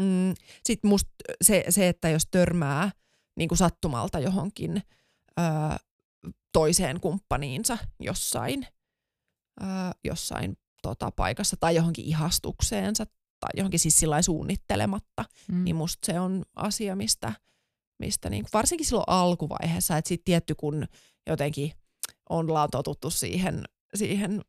Mm, Sitten musta se, se, että jos törmää niinku sattumalta johonkin öö, toiseen kumppaniinsa jossain, öö, jossain tota, paikassa tai johonkin ihastukseensa tai johonkin siis sillä suunnittelematta, Mm. niin musta se on asia, mistä, mistä niin, varsinkin silloin alkuvaiheessa, että sitten tietty kun jotenkin ollaan totuttu siihen, siihen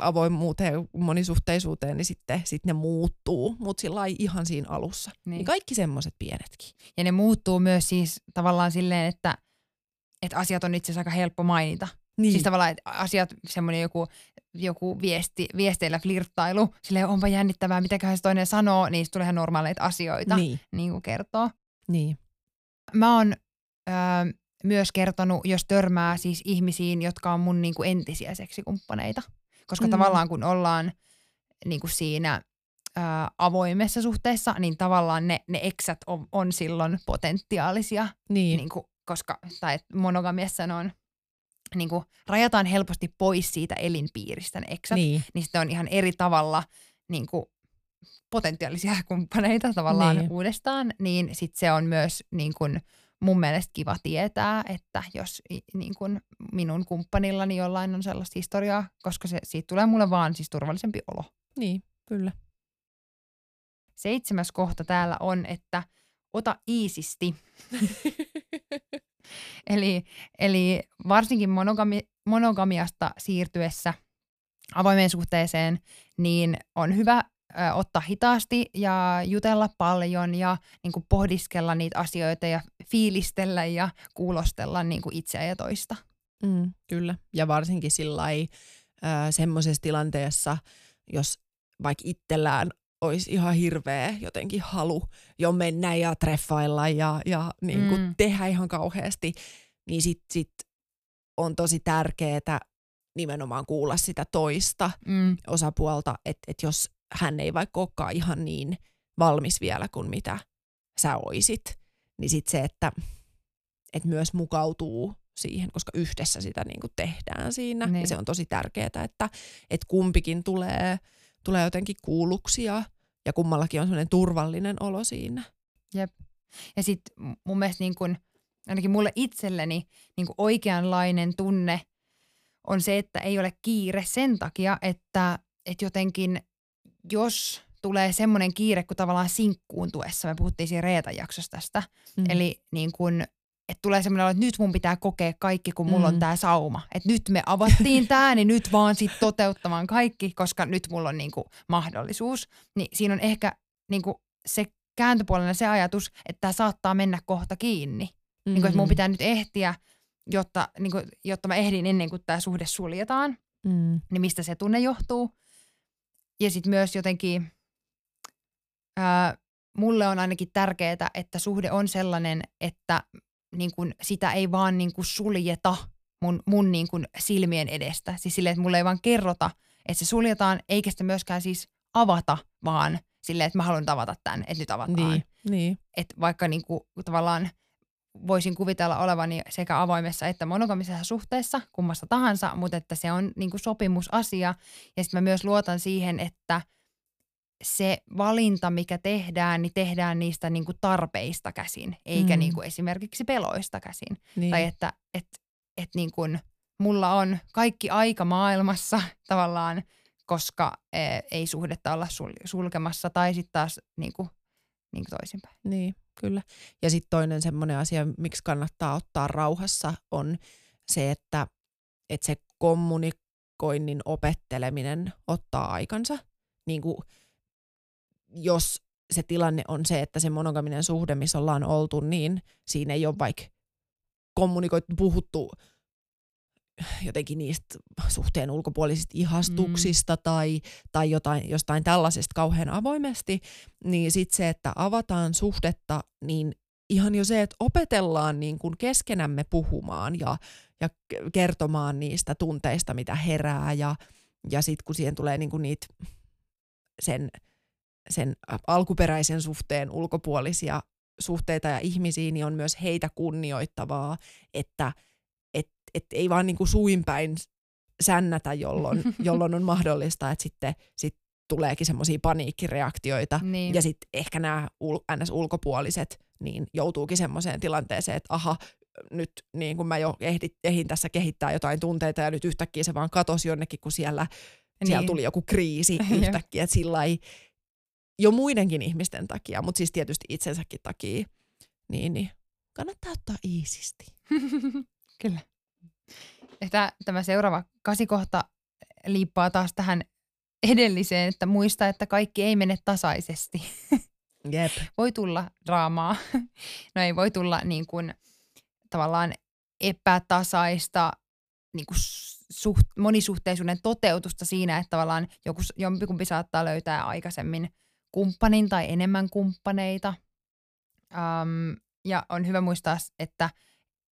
avoimuuteen, monisuhteisuuteen, niin sitten sit ne muuttuu, mutta sillä ihan siinä alussa. Niin, Niin. niin kaikki semmoiset pienetkin. Ja ne muuttuu myös siis tavallaan silleen, että, että asiat on itse asiassa aika helppo mainita. Niin, Siis tavallaan, että asiat, semmoinen joku, joku viesti, viesteillä flirttailu, silleen onpa jännittävää, mitäköhän se toinen sanoo, niin tulee ihan normaaleita asioita, niin, niin, niin kuin kertoo. niin. Mä oon öö, myös kertonut, jos törmää siis ihmisiin, jotka on mun niinku entisiä seksikumppaneita. Koska mm. tavallaan kun ollaan niinku siinä ää, avoimessa suhteessa, niin tavallaan ne, ne eksät on, on silloin potentiaalisia. Niin. Niinku, koska, tai monogamiassa ne on niin kuin, rajataan helposti pois siitä elinpiiristä ne eksät, niin, niin sitten on ihan eri tavalla niin kuin, potentiaalisia kumppaneita tavallaan niin. uudestaan, niin sitten se on myös niin kuin, mun mielestä kiva tietää, että jos niin kun minun kumppanillani jollain on sellaista historiaa, koska se, siitä tulee mulle vaan siis turvallisempi olo. Niin, kyllä. Seitsemäs kohta täällä on, että ota iisisti. eli, eli varsinkin monogami, monogamiasta siirtyessä avoimeen suhteeseen, niin on hyvä ö, ottaa hitaasti ja jutella paljon ja niin kuin pohdiskella niitä asioita ja fiilistellä ja kuulostella niin kuin itseä ja toista. Mm, kyllä, ja varsinkin sillä semmoisessa tilanteessa, jos vaikka itsellään olisi ihan hirveä jotenkin halu jo mennä ja treffailla ja, ja niin kuin mm. tehdä ihan kauheasti, niin sitten sit on tosi tärkeää nimenomaan kuulla sitä toista mm. osapuolta, että et jos hän ei vaikka olekaan ihan niin valmis vielä kuin mitä sä oisit, niin sitten se, että et myös mukautuu siihen, koska yhdessä sitä niin kuin tehdään siinä. Niin. Ja se on tosi tärkeää, että et kumpikin tulee, tulee jotenkin kuulluksia ja kummallakin on sellainen turvallinen olo siinä. Jep. Ja sitten mun mielestä niin kun, ainakin mulle itselleni niin kun oikeanlainen tunne on se, että ei ole kiire sen takia, että, että jotenkin jos tulee semmoinen kiire kuin tavallaan sinkkuun tuessa, me puhuttiin siinä Reetan jaksossa tästä, mm. eli niin kun, että tulee semmoinen että nyt mun pitää kokea kaikki, kun mulla mm. on tämä sauma. Että nyt me avattiin tämä, niin nyt vaan sit toteuttamaan kaikki, koska nyt mulla on niinku mahdollisuus. Niin siinä on ehkä niinku se kääntöpuolella se ajatus, että tämä saattaa mennä kohta kiinni. Mm-hmm. Niin kuin, että mun pitää nyt ehtiä, jotta, niin kuin, jotta mä ehdin ennen kuin tämä suhde suljetaan. Mm. Niin mistä se tunne johtuu. Ja sitten myös jotenkin, ää, mulle on ainakin tärkeää, että suhde on sellainen, että niin kun sitä ei vaan niin kun suljeta mun, mun niin kun silmien edestä. Siis silleen, että mulle ei vaan kerrota, että se suljetaan, eikä sitä myöskään siis avata, vaan silleen, että mä haluan avata tämän, että nyt avataan. Niin, niin. Että vaikka niin kuin, tavallaan voisin kuvitella olevani sekä avoimessa että monogamisessa suhteessa, kummassa tahansa, mutta että se on niin kuin sopimusasia. Ja sitten mä myös luotan siihen, että se valinta, mikä tehdään, niin tehdään niistä niin kuin tarpeista käsin, eikä mm. niin kuin esimerkiksi peloista käsin. Niin. Tai että et, et niin kuin mulla on kaikki aika maailmassa tavallaan, koska e, ei suhdetta olla sul, sulkemassa, tai sitten taas niin kuin, niin kuin toisinpäin. Niin, kyllä. Ja sitten toinen semmoinen asia, miksi kannattaa ottaa rauhassa, on se, että, että se kommunikoinnin opetteleminen ottaa aikansa. Niin kuin, jos se tilanne on se, että se monogaminen suhde, missä ollaan oltu, niin siinä ei ole vaikka kommunikoitu, puhuttu jotenkin niistä suhteen ulkopuolisista ihastuksista mm. tai, tai jotain, jostain tällaisesta kauhean avoimesti, niin sitten se, että avataan suhdetta, niin ihan jo se, että opetellaan niin kuin keskenämme puhumaan ja, ja kertomaan niistä tunteista, mitä herää ja, ja sitten kun siihen tulee niin kuin niitä sen – sen alkuperäisen suhteen ulkopuolisia suhteita ja ihmisiä, niin on myös heitä kunnioittavaa, että et, et ei vaan niin kuin suinpäin sännätä, jolloin, jolloin on mahdollista, että sitten sit tuleekin semmoisia paniikkireaktioita niin. ja sitten ehkä nämä ul, ns-ulkopuoliset niin joutuukin semmoiseen tilanteeseen, että aha, nyt niin kuin mä jo ehdin, ehdin tässä kehittää jotain tunteita ja nyt yhtäkkiä se vaan katosi jonnekin, kun siellä, niin. siellä tuli joku kriisi yhtäkkiä, että sillä ei, jo muidenkin ihmisten takia, mutta siis tietysti itsensäkin takia, niin, niin kannattaa ottaa iisisti. Kyllä. Että tämä seuraava kasikohta liippaa taas tähän edelliseen, että muista, että kaikki ei mene tasaisesti. Jep. Voi tulla draamaa. No ei voi tulla niin kuin, tavallaan epätasaista niin kuin suht, monisuhteisuuden toteutusta siinä, että tavallaan joku, jompikumpi saattaa löytää aikaisemmin – kumppanin tai enemmän kumppaneita. Um, ja on hyvä muistaa, että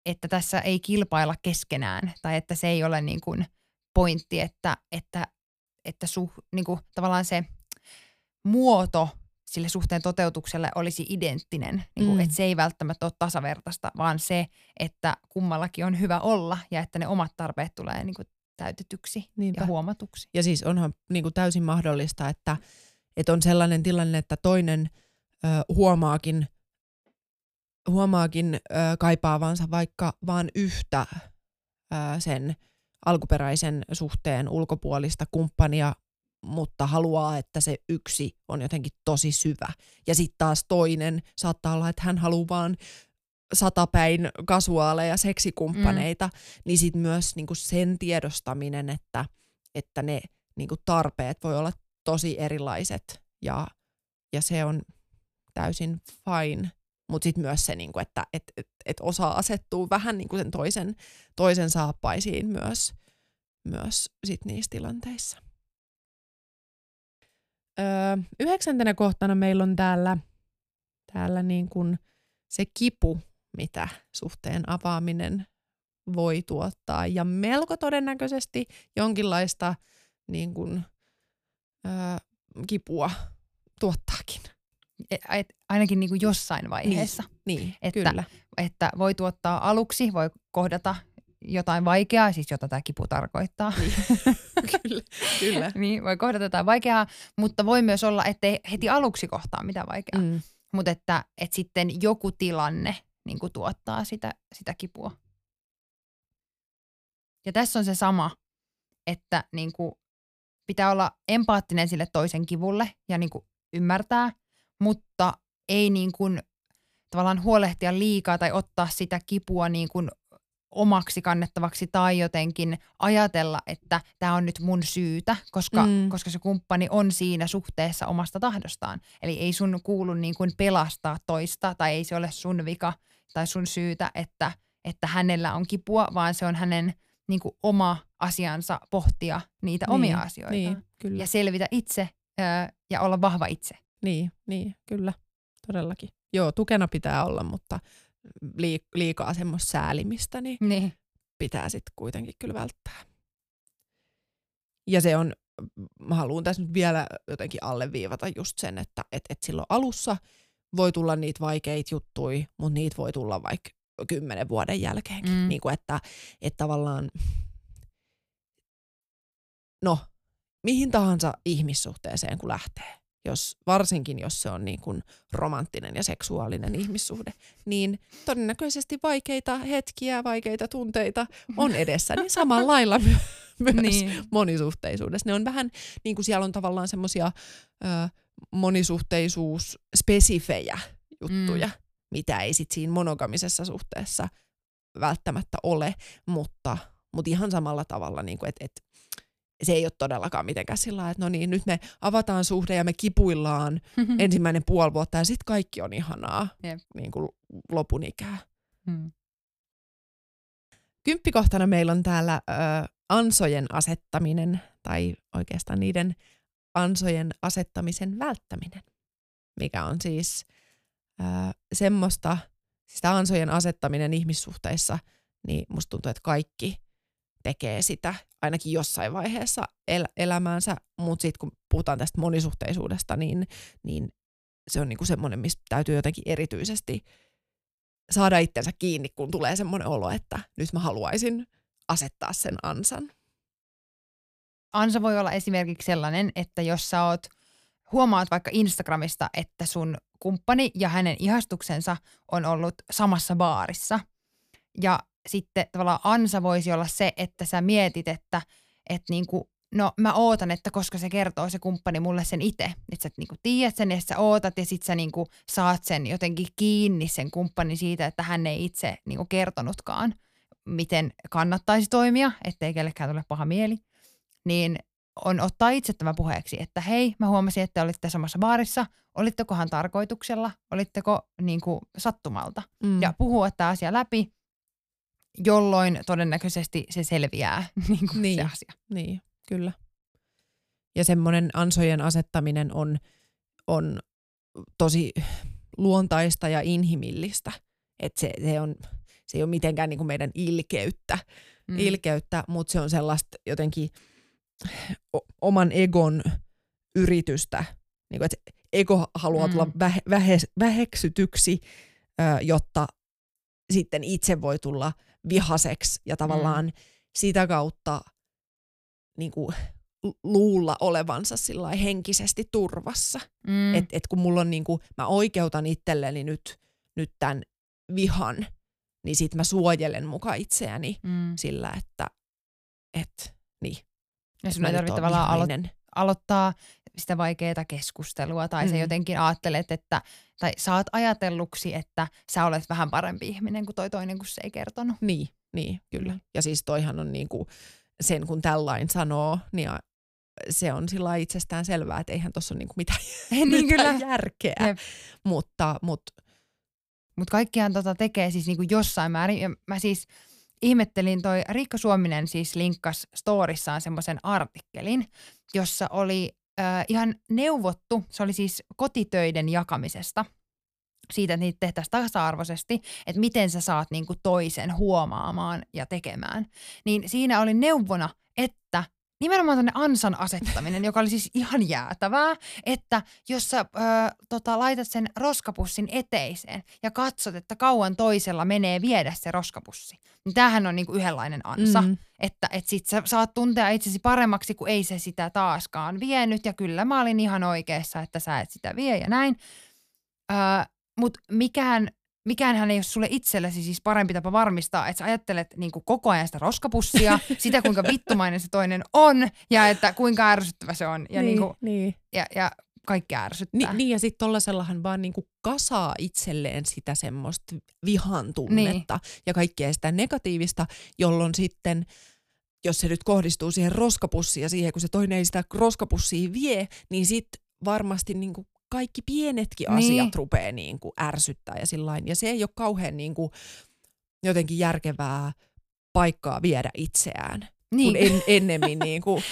että tässä ei kilpailla keskenään tai että se ei ole niin kuin pointti, että, että, että suh, niin kuin tavallaan se muoto sille suhteen toteutukselle olisi identtinen. Niin kuin, mm. Että se ei välttämättä ole tasavertaista, vaan se, että kummallakin on hyvä olla ja että ne omat tarpeet tulee niin kuin täytetyksi Niinpä. ja huomatuksi. Ja siis onhan niin kuin täysin mahdollista, että, että on sellainen tilanne, että toinen ö, huomaakin, huomaakin ö, kaipaavansa vaikka vain yhtä ö, sen alkuperäisen suhteen ulkopuolista kumppania, mutta haluaa, että se yksi on jotenkin tosi syvä. Ja sitten taas toinen saattaa olla, että hän haluaa vaan satapäin kasuaaleja seksikumppaneita, mm. niin sitten myös niinku sen tiedostaminen, että, että ne niinku tarpeet voi olla tosi erilaiset ja, ja se on täysin fine. Mutta sitten myös se, niinku, että et, et, et osa asettuu vähän niinku sen toisen, toisen saappaisiin myös, myös sit niissä tilanteissa. Öö, yhdeksäntenä kohtana meillä on täällä, täällä niin kuin se kipu, mitä suhteen avaaminen voi tuottaa. Ja melko todennäköisesti jonkinlaista niin kuin, öö, kipua tuottaakin. Et, ainakin niin kuin jossain vaiheessa. Niin, niin että, kyllä. Että voi tuottaa aluksi, voi kohdata jotain vaikeaa, siis jota tämä kipu tarkoittaa. Niin. kyllä, kyllä. niin, voi kohdata jotain vaikeaa, mutta voi myös olla, ettei heti aluksi kohtaa mitään vaikeaa. Mm. Mutta että, että sitten joku tilanne niin kuin tuottaa sitä, sitä kipua. Ja tässä on se sama, että niin kuin pitää olla empaattinen sille toisen kivulle ja niin kuin ymmärtää, mutta ei niin kuin tavallaan huolehtia liikaa tai ottaa sitä kipua niin kuin omaksi kannettavaksi tai jotenkin ajatella, että tämä on nyt mun syytä, koska, mm. koska se kumppani on siinä suhteessa omasta tahdostaan. Eli ei sun kuulu niin kuin pelastaa toista tai ei se ole sun vika tai sun syytä, että, että hänellä on kipua, vaan se on hänen niin kuin oma asiansa pohtia niitä niin, omia asioita niin, kyllä. ja selvitä itse ää, ja olla vahva itse. Niin, niin, kyllä, todellakin. Joo, tukena pitää olla, mutta liikaa semmoista säälimistä, niin, niin. pitää sitten kuitenkin kyllä välttää. Ja se on, mä haluan tässä nyt vielä jotenkin alleviivata just sen, että et, et silloin alussa voi tulla niitä vaikeita juttuja, mutta niitä voi tulla vaikka kymmenen vuoden jälkeenkin. Mm. Niin kuin että, että tavallaan, no, mihin tahansa ihmissuhteeseen kun lähtee, jos, varsinkin jos se on niin kuin romanttinen ja seksuaalinen ihmissuhde, niin todennäköisesti vaikeita hetkiä, vaikeita tunteita on edessä, niin samalla lailla my- myös niin. monisuhteisuudessa. Ne on vähän, niin kuin siellä on tavallaan semmoisia monisuhteisuus-spesifejä juttuja, mm. mitä ei sit siinä monogamisessa suhteessa välttämättä ole, mutta, mutta ihan samalla tavalla, niin kuin, että et, se ei ole todellakaan mitenkään sillä että no niin, nyt me avataan suhde ja me kipuillaan ensimmäinen puoli vuotta ja sitten kaikki on ihanaa yep. niin kuin lopun ikää. Hmm. Kymppikohtana meillä on täällä ö, ansojen asettaminen tai oikeastaan niiden ansojen asettamisen välttäminen, mikä on siis ö, semmoista, sitä ansojen asettaminen ihmissuhteissa, niin musta tuntuu, että kaikki tekee sitä ainakin jossain vaiheessa el- elämäänsä, mutta sitten kun puhutaan tästä monisuhteisuudesta, niin, niin se on niinku semmoinen, mistä täytyy jotenkin erityisesti saada itsensä kiinni, kun tulee semmoinen olo, että nyt mä haluaisin asettaa sen ansan. Ansa voi olla esimerkiksi sellainen, että jos sä oot, huomaat vaikka Instagramista, että sun kumppani ja hänen ihastuksensa on ollut samassa baarissa. Ja sitten tavallaan ansa voisi olla se, että sä mietit, että, että niinku, no mä ootan, että koska se kertoo se kumppani mulle sen itse. Että sä niinku tiedät sen ja sä ootat ja sit sä niinku saat sen jotenkin kiinni sen kumppanin siitä, että hän ei itse niinku kertonutkaan, miten kannattaisi toimia, ettei kellekään tule paha mieli. Niin on ottaa itse tämä puheeksi, että hei, mä huomasin, että olitte samassa baarissa, olittekohan tarkoituksella, olitteko niin kuin sattumalta. Mm. Ja puhua tämä asia läpi jolloin todennäköisesti se selviää niin kuin niin, se asia. Niin, kyllä. Ja semmoinen ansojen asettaminen on, on tosi luontaista ja inhimillistä. Et se, se, on, se ei ole mitenkään niin kuin meidän ilkeyttä, mm. ilkeyttä, mutta se on sellaista jotenkin o- oman egon yritystä, niin kuin, että ego haluaa tulla mm. vähe, vähe, väheksytyksi, ö, jotta sitten itse voi tulla vihaseksi ja tavallaan mm. sitä kautta niin kuin, luulla olevansa henkisesti turvassa. Mm. Että et kun mulla on niin kuin, mä oikeutan itselleni nyt, nyt tämän vihan, niin sit mä suojelen muka itseäni mm. sillä, että et, niin. Ja sun ei tarvitse tavallaan alo- aloittaa sitä vaikeaa keskustelua tai mm. sä jotenkin ajattelet, että tai saat ajatelluksi, että sä olet vähän parempi ihminen kuin toi toinen, kun se ei kertonut. Niin, niin kyllä. Mm. Ja siis toihan on niinku, sen kun tällain sanoo, niin se on sillä itsestään selvää, että eihän tuossa ole niinku mitään, niin, mitään kyllä. järkeä. Jep. Mutta, mutta mutta kaikkiaan tota tekee siis niinku jossain määrin. Ja mä siis ihmettelin, toi Riikka Suominen siis linkkas storissaan semmoisen artikkelin, jossa oli äh, ihan neuvottu, se oli siis kotitöiden jakamisesta – siitä, että niitä tehtäisiin tasa-arvoisesti, että miten sä saat niinku toisen huomaamaan ja tekemään. Niin siinä oli neuvona, että nimenomaan tänne ansan asettaminen, joka oli siis ihan jäätävää, että jos sä ö, tota, laitat sen roskapussin eteiseen ja katsot, että kauan toisella menee viedä se roskapussi, niin tämähän on niinku yhdenlainen ansa, mm. että et sit sä saat tuntea itsesi paremmaksi, kun ei se sitä taaskaan vienyt ja kyllä mä olin ihan oikeassa, että sä et sitä vie ja näin. Ö, Mutta mikään mikäänhän ei ole sulle itsellesi siis parempi tapa varmistaa, että sä ajattelet niin kuin koko ajan sitä roskapussia, sitä kuinka vittumainen se toinen on ja että kuinka ärsyttävä se on. Ja, niin, niin kuin, niin. ja, ja kaikki ärsyttää. Ni, niin ja sitten tollasellahan vaan niinku kasaa itselleen sitä semmoista vihan tunnetta niin. ja kaikkea sitä negatiivista, jolloin sitten jos se nyt kohdistuu siihen roskapussiin ja siihen, kun se toinen ei sitä roskapussia vie, niin sitten varmasti niinku kaikki pienetkin niin. asiat rupeaa niin kuin ärsyttää ja sillain. Ja se ei ole kauhean niin kuin jotenkin järkevää paikkaa viedä itseään. Niin. Kun en, ennemmin niin kuin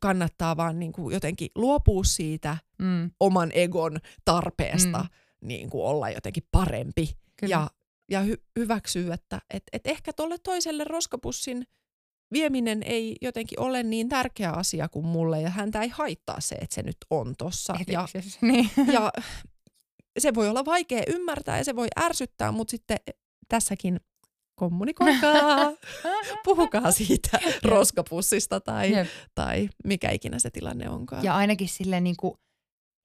kannattaa vaan niin kuin jotenkin luopua siitä mm. oman egon tarpeesta mm. niin kuin olla jotenkin parempi. Kyllä. Ja, ja hy- hyväksyä, että et, et ehkä tuolle toiselle roskapussin – vieminen ei jotenkin ole niin tärkeä asia kuin mulle ja häntä ei haittaa se, että se nyt on tossa. Ja, niin. ja se voi olla vaikea ymmärtää ja se voi ärsyttää, mutta sitten tässäkin kommunikoikaa, puhukaa siitä roskapussista tai, tai mikä ikinä se tilanne onkaan. Ja ainakin sille niin kuin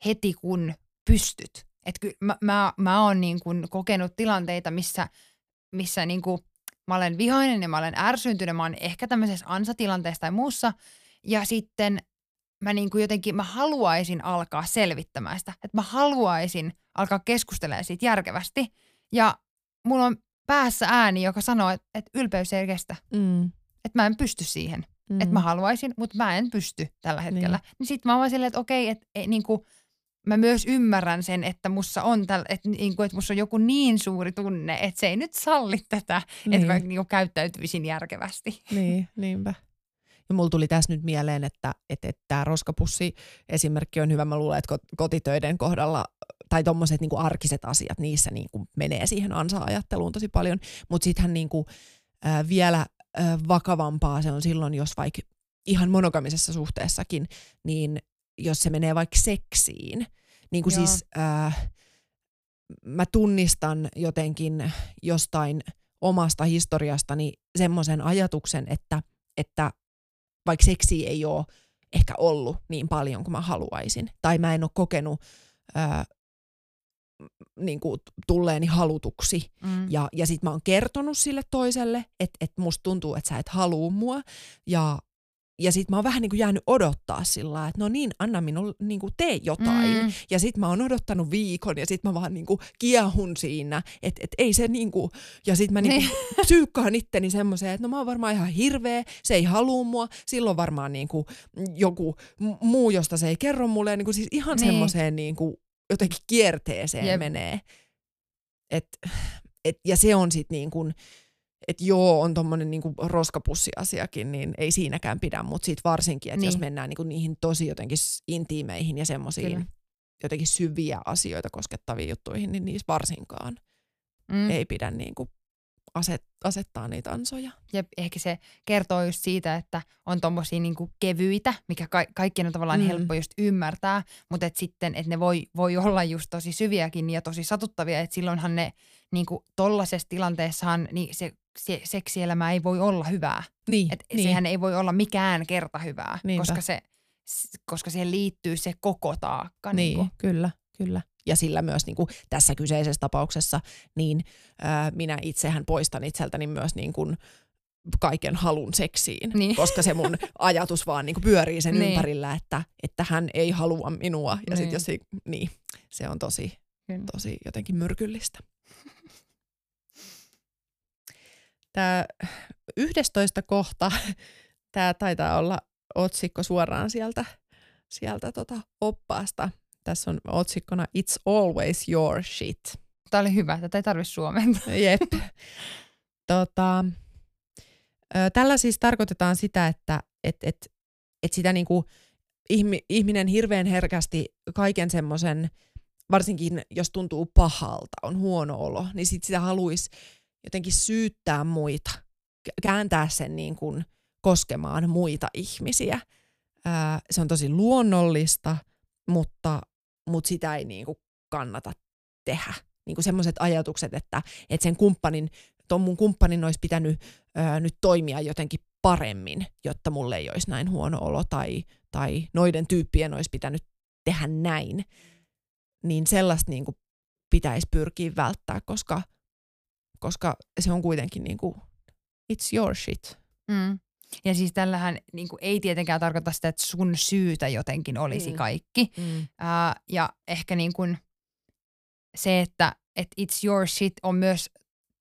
heti kun pystyt. Et ky, mä, mä, mä oon niin kuin kokenut tilanteita, missä, missä niin kuin mä olen vihainen ja mä olen ärsyntynyt, mä olen ehkä tämmöisessä ansatilanteessa tai muussa. Ja sitten mä niin kuin jotenkin, mä haluaisin alkaa selvittämään sitä. Että mä haluaisin alkaa keskustelemaan siitä järkevästi. Ja mulla on päässä ääni, joka sanoo, että, että ylpeys ei kestä. Mm. Että mä en pysty siihen. Mm. Että mä haluaisin, mutta mä en pysty tällä hetkellä. Niin, niin sitten mä oon silleen, että okei, että et, niin kuin – mä myös ymmärrän sen, että mussa on, täl, että, niin kuin, että mussa on joku niin suuri tunne, että se ei nyt salli tätä, niin. että mä niin kuin, käyttäytyisin järkevästi. Niin, niinpä. Ja mulla tuli tässä nyt mieleen, että, että, että tämä roskapussi esimerkki on hyvä. Mä luulen, että kotitöiden kohdalla tai tuommoiset niin arkiset asiat, niissä niin kuin menee siihen ansa-ajatteluun tosi paljon. Mutta sittenhän niin kuin, äh, vielä äh, vakavampaa se on silloin, jos vaikka ihan monogamisessa suhteessakin, niin jos se menee vaikka seksiin. Niin kuin siis äh, mä tunnistan jotenkin jostain omasta historiastani semmoisen ajatuksen, että, että vaikka seksi ei ole ehkä ollut niin paljon kuin mä haluaisin, tai mä en ole kokenut ää, niin kuin tulleeni halutuksi. Mm. Ja, ja sit mä oon kertonut sille toiselle, että et musta tuntuu, että sä et halua mua. Ja ja sit mä oon vähän niin kuin jäänyt odottaa sillä että no niin, anna minulle, niin kuin tee jotain. Mm. Ja sit mä oon odottanut viikon ja sit mä vaan niin kuin kiehun siinä, että et ei se niin kuin, ja sit mä niin kuin psyykkaan itteni semmoiseen, että no mä oon varmaan ihan hirveä, se ei halua mua, silloin varmaan niin kuin joku muu, josta se ei kerro mulle, ja niin kuin siis ihan niin. semmoiseen niin kuin jotenkin kierteeseen Jep. menee. Et, et, ja se on sitten niin kuin, että joo, on tuommoinen niinku roskapussiasiakin, niin ei siinäkään pidä, mutta siitä varsinkin, että niin. jos mennään niinku niihin tosi jotenkin intiimeihin ja semmoisiin jotenkin syviä asioita koskettaviin juttuihin, niin niissä varsinkaan mm. ei pidä niinku aset, asettaa niitä ansoja. Ja ehkä se kertoo just siitä, että on tommosia niinku kevyitä, mikä ka- kaikkien on tavallaan mm. helppo just ymmärtää, mutta et sitten, että ne voi, voi olla just tosi syviäkin ja tosi satuttavia, että silloinhan ne niinku tollaisessa tilanteessahan niin se, se seksielämä ei voi olla hyvää. Niin, Et niin. Sehän ei voi olla mikään kerta hyvää, Niinpä. koska, se, koska siihen liittyy se koko taakka. Niin, Niinku. kyllä, kyllä. Ja sillä myös niin kuin tässä kyseisessä tapauksessa, niin ää, minä itsehän poistan itseltäni myös niin kuin kaiken halun seksiin, Niin. koska se mun ajatus vaan niin kuin pyörii sen Niin. ympärillä, että, että hän ei halua minua. Ja Niin. sitten jos ei, niin, se on tosi, Kyllä. tosi jotenkin myrkyllistä. Tämä 11 kohta, tämä taitaa olla otsikko suoraan sieltä, sieltä tota oppaasta. Tässä on otsikkona It's always your shit. Tämä oli hyvä, tätä ei tarvitse suomentaa. Jep. tota, tällä siis tarkoitetaan sitä, että et, et, et sitä niinku ihmi, ihminen hirveän herkästi kaiken semmoisen, varsinkin jos tuntuu pahalta, on huono olo, niin sit sitä haluaisi jotenkin syyttää muita, kääntää sen niin kuin koskemaan muita ihmisiä. Ää, se on tosi luonnollista, mutta, mutta sitä ei niin kuin kannata tehdä. Niin kuin semmoiset ajatukset, että, että sen kumppanin, ton mun kumppanin olisi pitänyt ää, nyt toimia jotenkin paremmin, jotta mulle ei olisi näin huono olo, tai, tai noiden tyyppien olisi pitänyt tehdä näin. Niin sellaista niin kuin pitäisi pyrkiä välttää, koska, koska se on kuitenkin niin kuin, it's your shit. Mm. Ja siis tällähän niin kuin, ei tietenkään tarkoita sitä, että sun syytä jotenkin olisi Mm. kaikki. Mm. Ää, ja ehkä niin kuin se, että et it's your shit on myös,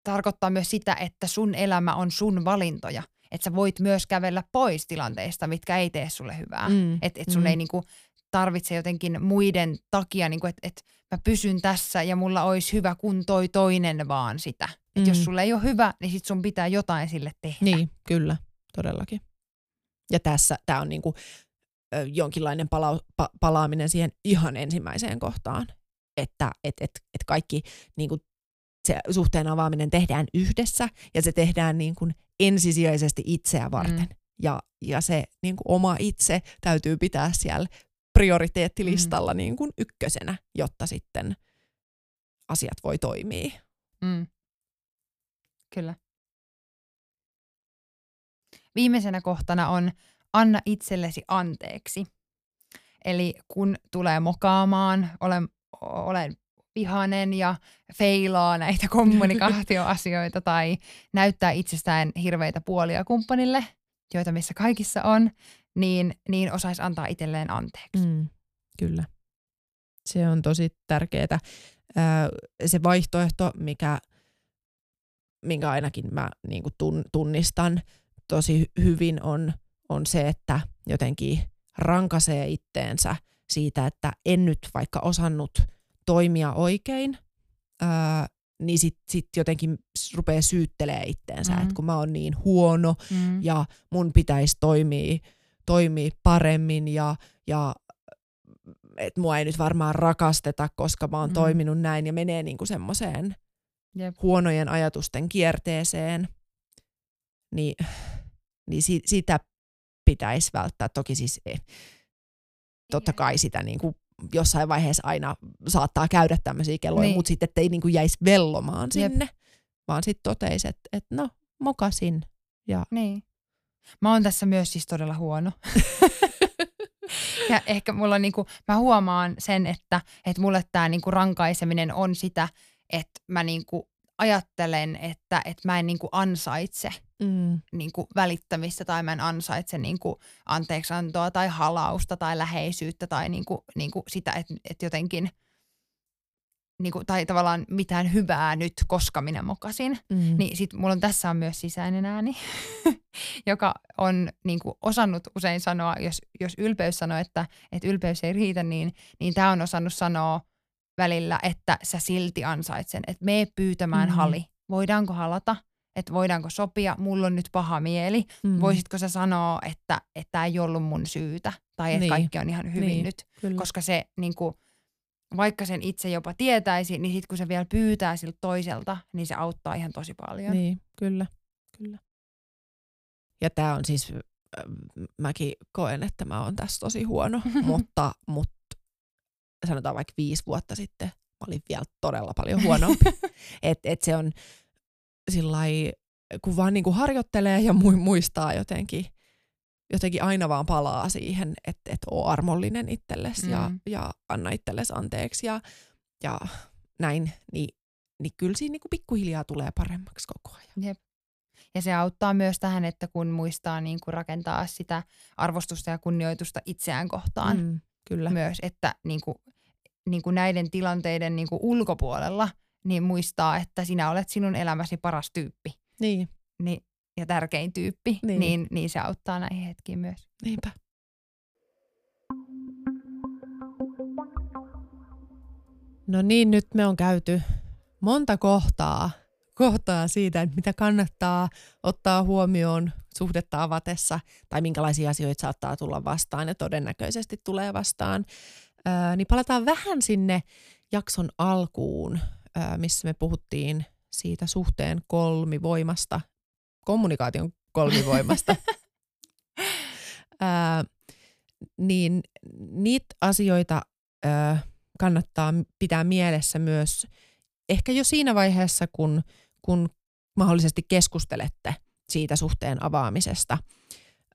tarkoittaa myös sitä, että sun elämä on sun valintoja. Että sä voit myös kävellä pois tilanteista, mitkä ei tee sulle hyvää. Mm. Että et sun Mm. ei niinku tarvitse jotenkin muiden takia, niinku, että et mä pysyn tässä ja mulla olisi hyvä, kun toi toinen vaan sitä. Mm. jos sulle ei ole hyvä, niin sit sun pitää jotain sille tehdä. Niin, kyllä, todellakin. Ja tässä tämä on niinku, ö, jonkinlainen pala- pa- palaaminen siihen ihan ensimmäiseen kohtaan, että et, et, et kaikki niinku, se suhteen avaaminen tehdään yhdessä ja se tehdään niinku ensisijaisesti itseä varten. Mm. Ja, ja se niinku oma itse täytyy pitää siellä prioriteettilistalla mm. niinku ykkösenä, jotta sitten asiat voi toimia. Mm. Kyllä. Viimeisenä kohtana on anna itsellesi anteeksi. Eli kun tulee mokaamaan, olen, olen vihanen ja feilaa näitä kommunikaatioasioita tai näyttää itsestään hirveitä puolia kumppanille, joita missä kaikissa on, niin, niin osaisi antaa itselleen anteeksi. Mm, kyllä. Se on tosi tärkeää. Se vaihtoehto, mikä, minkä ainakin mä niin kuin tunnistan tosi hy- hyvin, on, on se, että jotenkin rankasee itteensä siitä, että en nyt vaikka osannut toimia oikein, ää, niin sitten sit jotenkin rupeaa syyttelee itteensä, Mm. että kun mä oon niin huono Mm. ja mun pitäisi toimia, toimia paremmin ja, ja että mua ei nyt varmaan rakasteta, koska mä oon mm. toiminut näin ja menee niinku semmoiseen Jep. huonojen ajatusten kierteeseen, niin, niin si, sitä pitäisi välttää. Toki siis eh, totta kai sitä niinku jossain vaiheessa aina saattaa käydä tämmöisiä kelloja, Niin. niin. mutta sitten ei niinku jäisi vellomaan Jep. sinne, vaan sitten toteisi, että et no, mokasin. Ja Niin. Mä oon tässä myös siis todella huono. ja ehkä mulla niinku, mä huomaan sen, että, että mulle tämä niinku rankaiseminen on sitä, että mä niinku ajattelen, että, että mä en niinku ansaitse mm, niinku välittämistä tai mä en ansaitse niinku anteeksiantoa tai halausta tai läheisyyttä tai niinku, niinku sitä, että, että jotenkin niinku, tai tavallaan mitään hyvää nyt, koska minä mokasin. mm, Niin sit mulla on tässä on myös sisäinen ääni, joka on niin kuin, osannut usein sanoa, jos, jos ylpeys sanoo, että, että ylpeys ei riitä, niin, niin tämä on osannut sanoa välillä, että sä silti ansaitsen, että mee pyytämään Mhm. hali. Voidaanko halata? Että voidaanko sopia? Mulla on nyt paha mieli. mm, Voisitko sä sanoa, että tämä ei ollut mun syytä? Tai että Niin. kaikki on ihan hyvin Niin. nyt? kyllä. Koska se niin kuin, vaikka sen itse jopa tietäisi, niin sitten kun se vielä pyytää siltä toiselta, niin se auttaa ihan tosi paljon. Niin, kyllä, kyllä. Ja tämä on siis, mäkin koen, että mä oon tässä tosi huono, mutta, mutta sanotaan vaikka viisi vuotta sitten mä olin vielä todella paljon huonompi. et, et se on sillä kun vaan niinku harjoittelee ja muistaa jotenkin, jotenkin aina vaan palaa siihen, että et oo armollinen itsellesi mm. ja, ja anna itsellesi anteeksi ja, ja näin, niin, niin kyllä siinä niinku pikkuhiljaa tulee paremmaksi koko ajan. Jep. Ja se auttaa myös tähän, että kun muistaa niin kuin rakentaa sitä arvostusta ja kunnioitusta itseään kohtaan. Mm, kyllä. Myös, että niin kuin, niin kuin näiden tilanteiden niin kuin ulkopuolella niin muistaa, että sinä olet sinun elämäsi paras tyyppi. Niin. niin ja tärkein tyyppi, niin. Niin, niin se auttaa näihin hetkiin myös. Niinpä. No niin, nyt me on käyty monta kohtaa kohtaa siitä, että mitä kannattaa ottaa huomioon suhdetta avatessa tai minkälaisia asioita saattaa tulla vastaan ja todennäköisesti tulee vastaan. Ää, niin palataan vähän sinne jakson alkuun, ää, missä me puhuttiin siitä suhteen kolmivoimasta, kommunikaation kolmivoimasta. ää, niin niitä asioita ää, kannattaa pitää mielessä myös ehkä jo siinä vaiheessa, kun kun mahdollisesti keskustelette siitä suhteen avaamisesta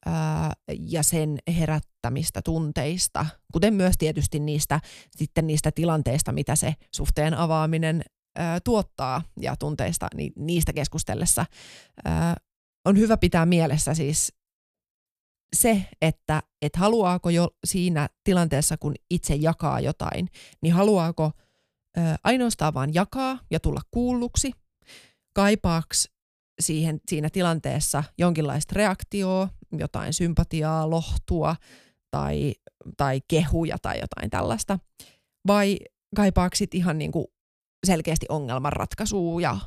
ää, ja sen herättämistä tunteista, kuten myös tietysti niistä, sitten niistä tilanteista, mitä se suhteen avaaminen ää, tuottaa ja tunteista, niin niistä keskustellessa ää, on hyvä pitää mielessä siis se, että et haluaako jo siinä tilanteessa, kun itse jakaa jotain, niin haluaako ää, ainoastaan vaan jakaa ja tulla kuulluksi, kaipaaks siihen, siinä tilanteessa jonkinlaista reaktioa, jotain sympatiaa, lohtua tai, tai kehuja tai jotain tällaista, vai kaipaaksit ihan niin kuin selkeästi ongelmanratkaisua ja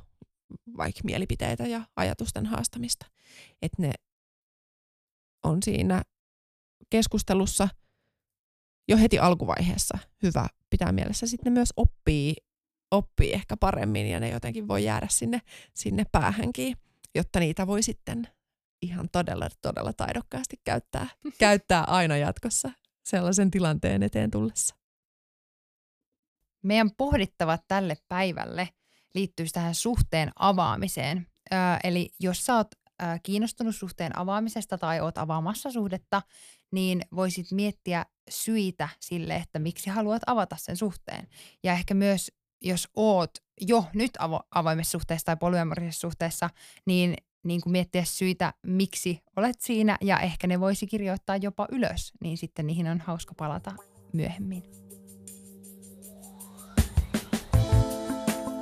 vaikka mielipiteitä ja ajatusten haastamista. Että ne on siinä keskustelussa jo heti alkuvaiheessa hyvä pitää mielessä. Sitten ne myös oppii oppii ehkä paremmin ja ne jotenkin voi jäädä sinne, sinne päähänkin, jotta niitä voi sitten ihan todella, todella taidokkaasti käyttää, käyttää aina jatkossa sellaisen tilanteen eteen tullessa. Meidän pohdittavat tälle päivälle liittyy tähän suhteen avaamiseen. Ö, eli jos sä oot ö, kiinnostunut suhteen avaamisesta tai oot avaamassa suhdetta, niin voisit miettiä syitä sille, että miksi haluat avata sen suhteen. Ja ehkä myös jos oot jo nyt avo- avoimessa suhteessa tai polyamorisessa suhteessa, niin, niin kuin miettiä syitä, miksi olet siinä ja ehkä ne voisi kirjoittaa jopa ylös, niin sitten niihin on hauska palata myöhemmin.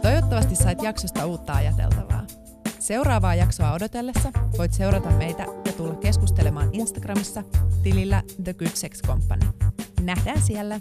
Toivottavasti sait jaksosta uutta ajateltavaa. Seuraavaa jaksoa odotellessa voit seurata meitä ja tulla keskustelemaan Instagramissa tilillä The Good Sex Company. Nähdään siellä!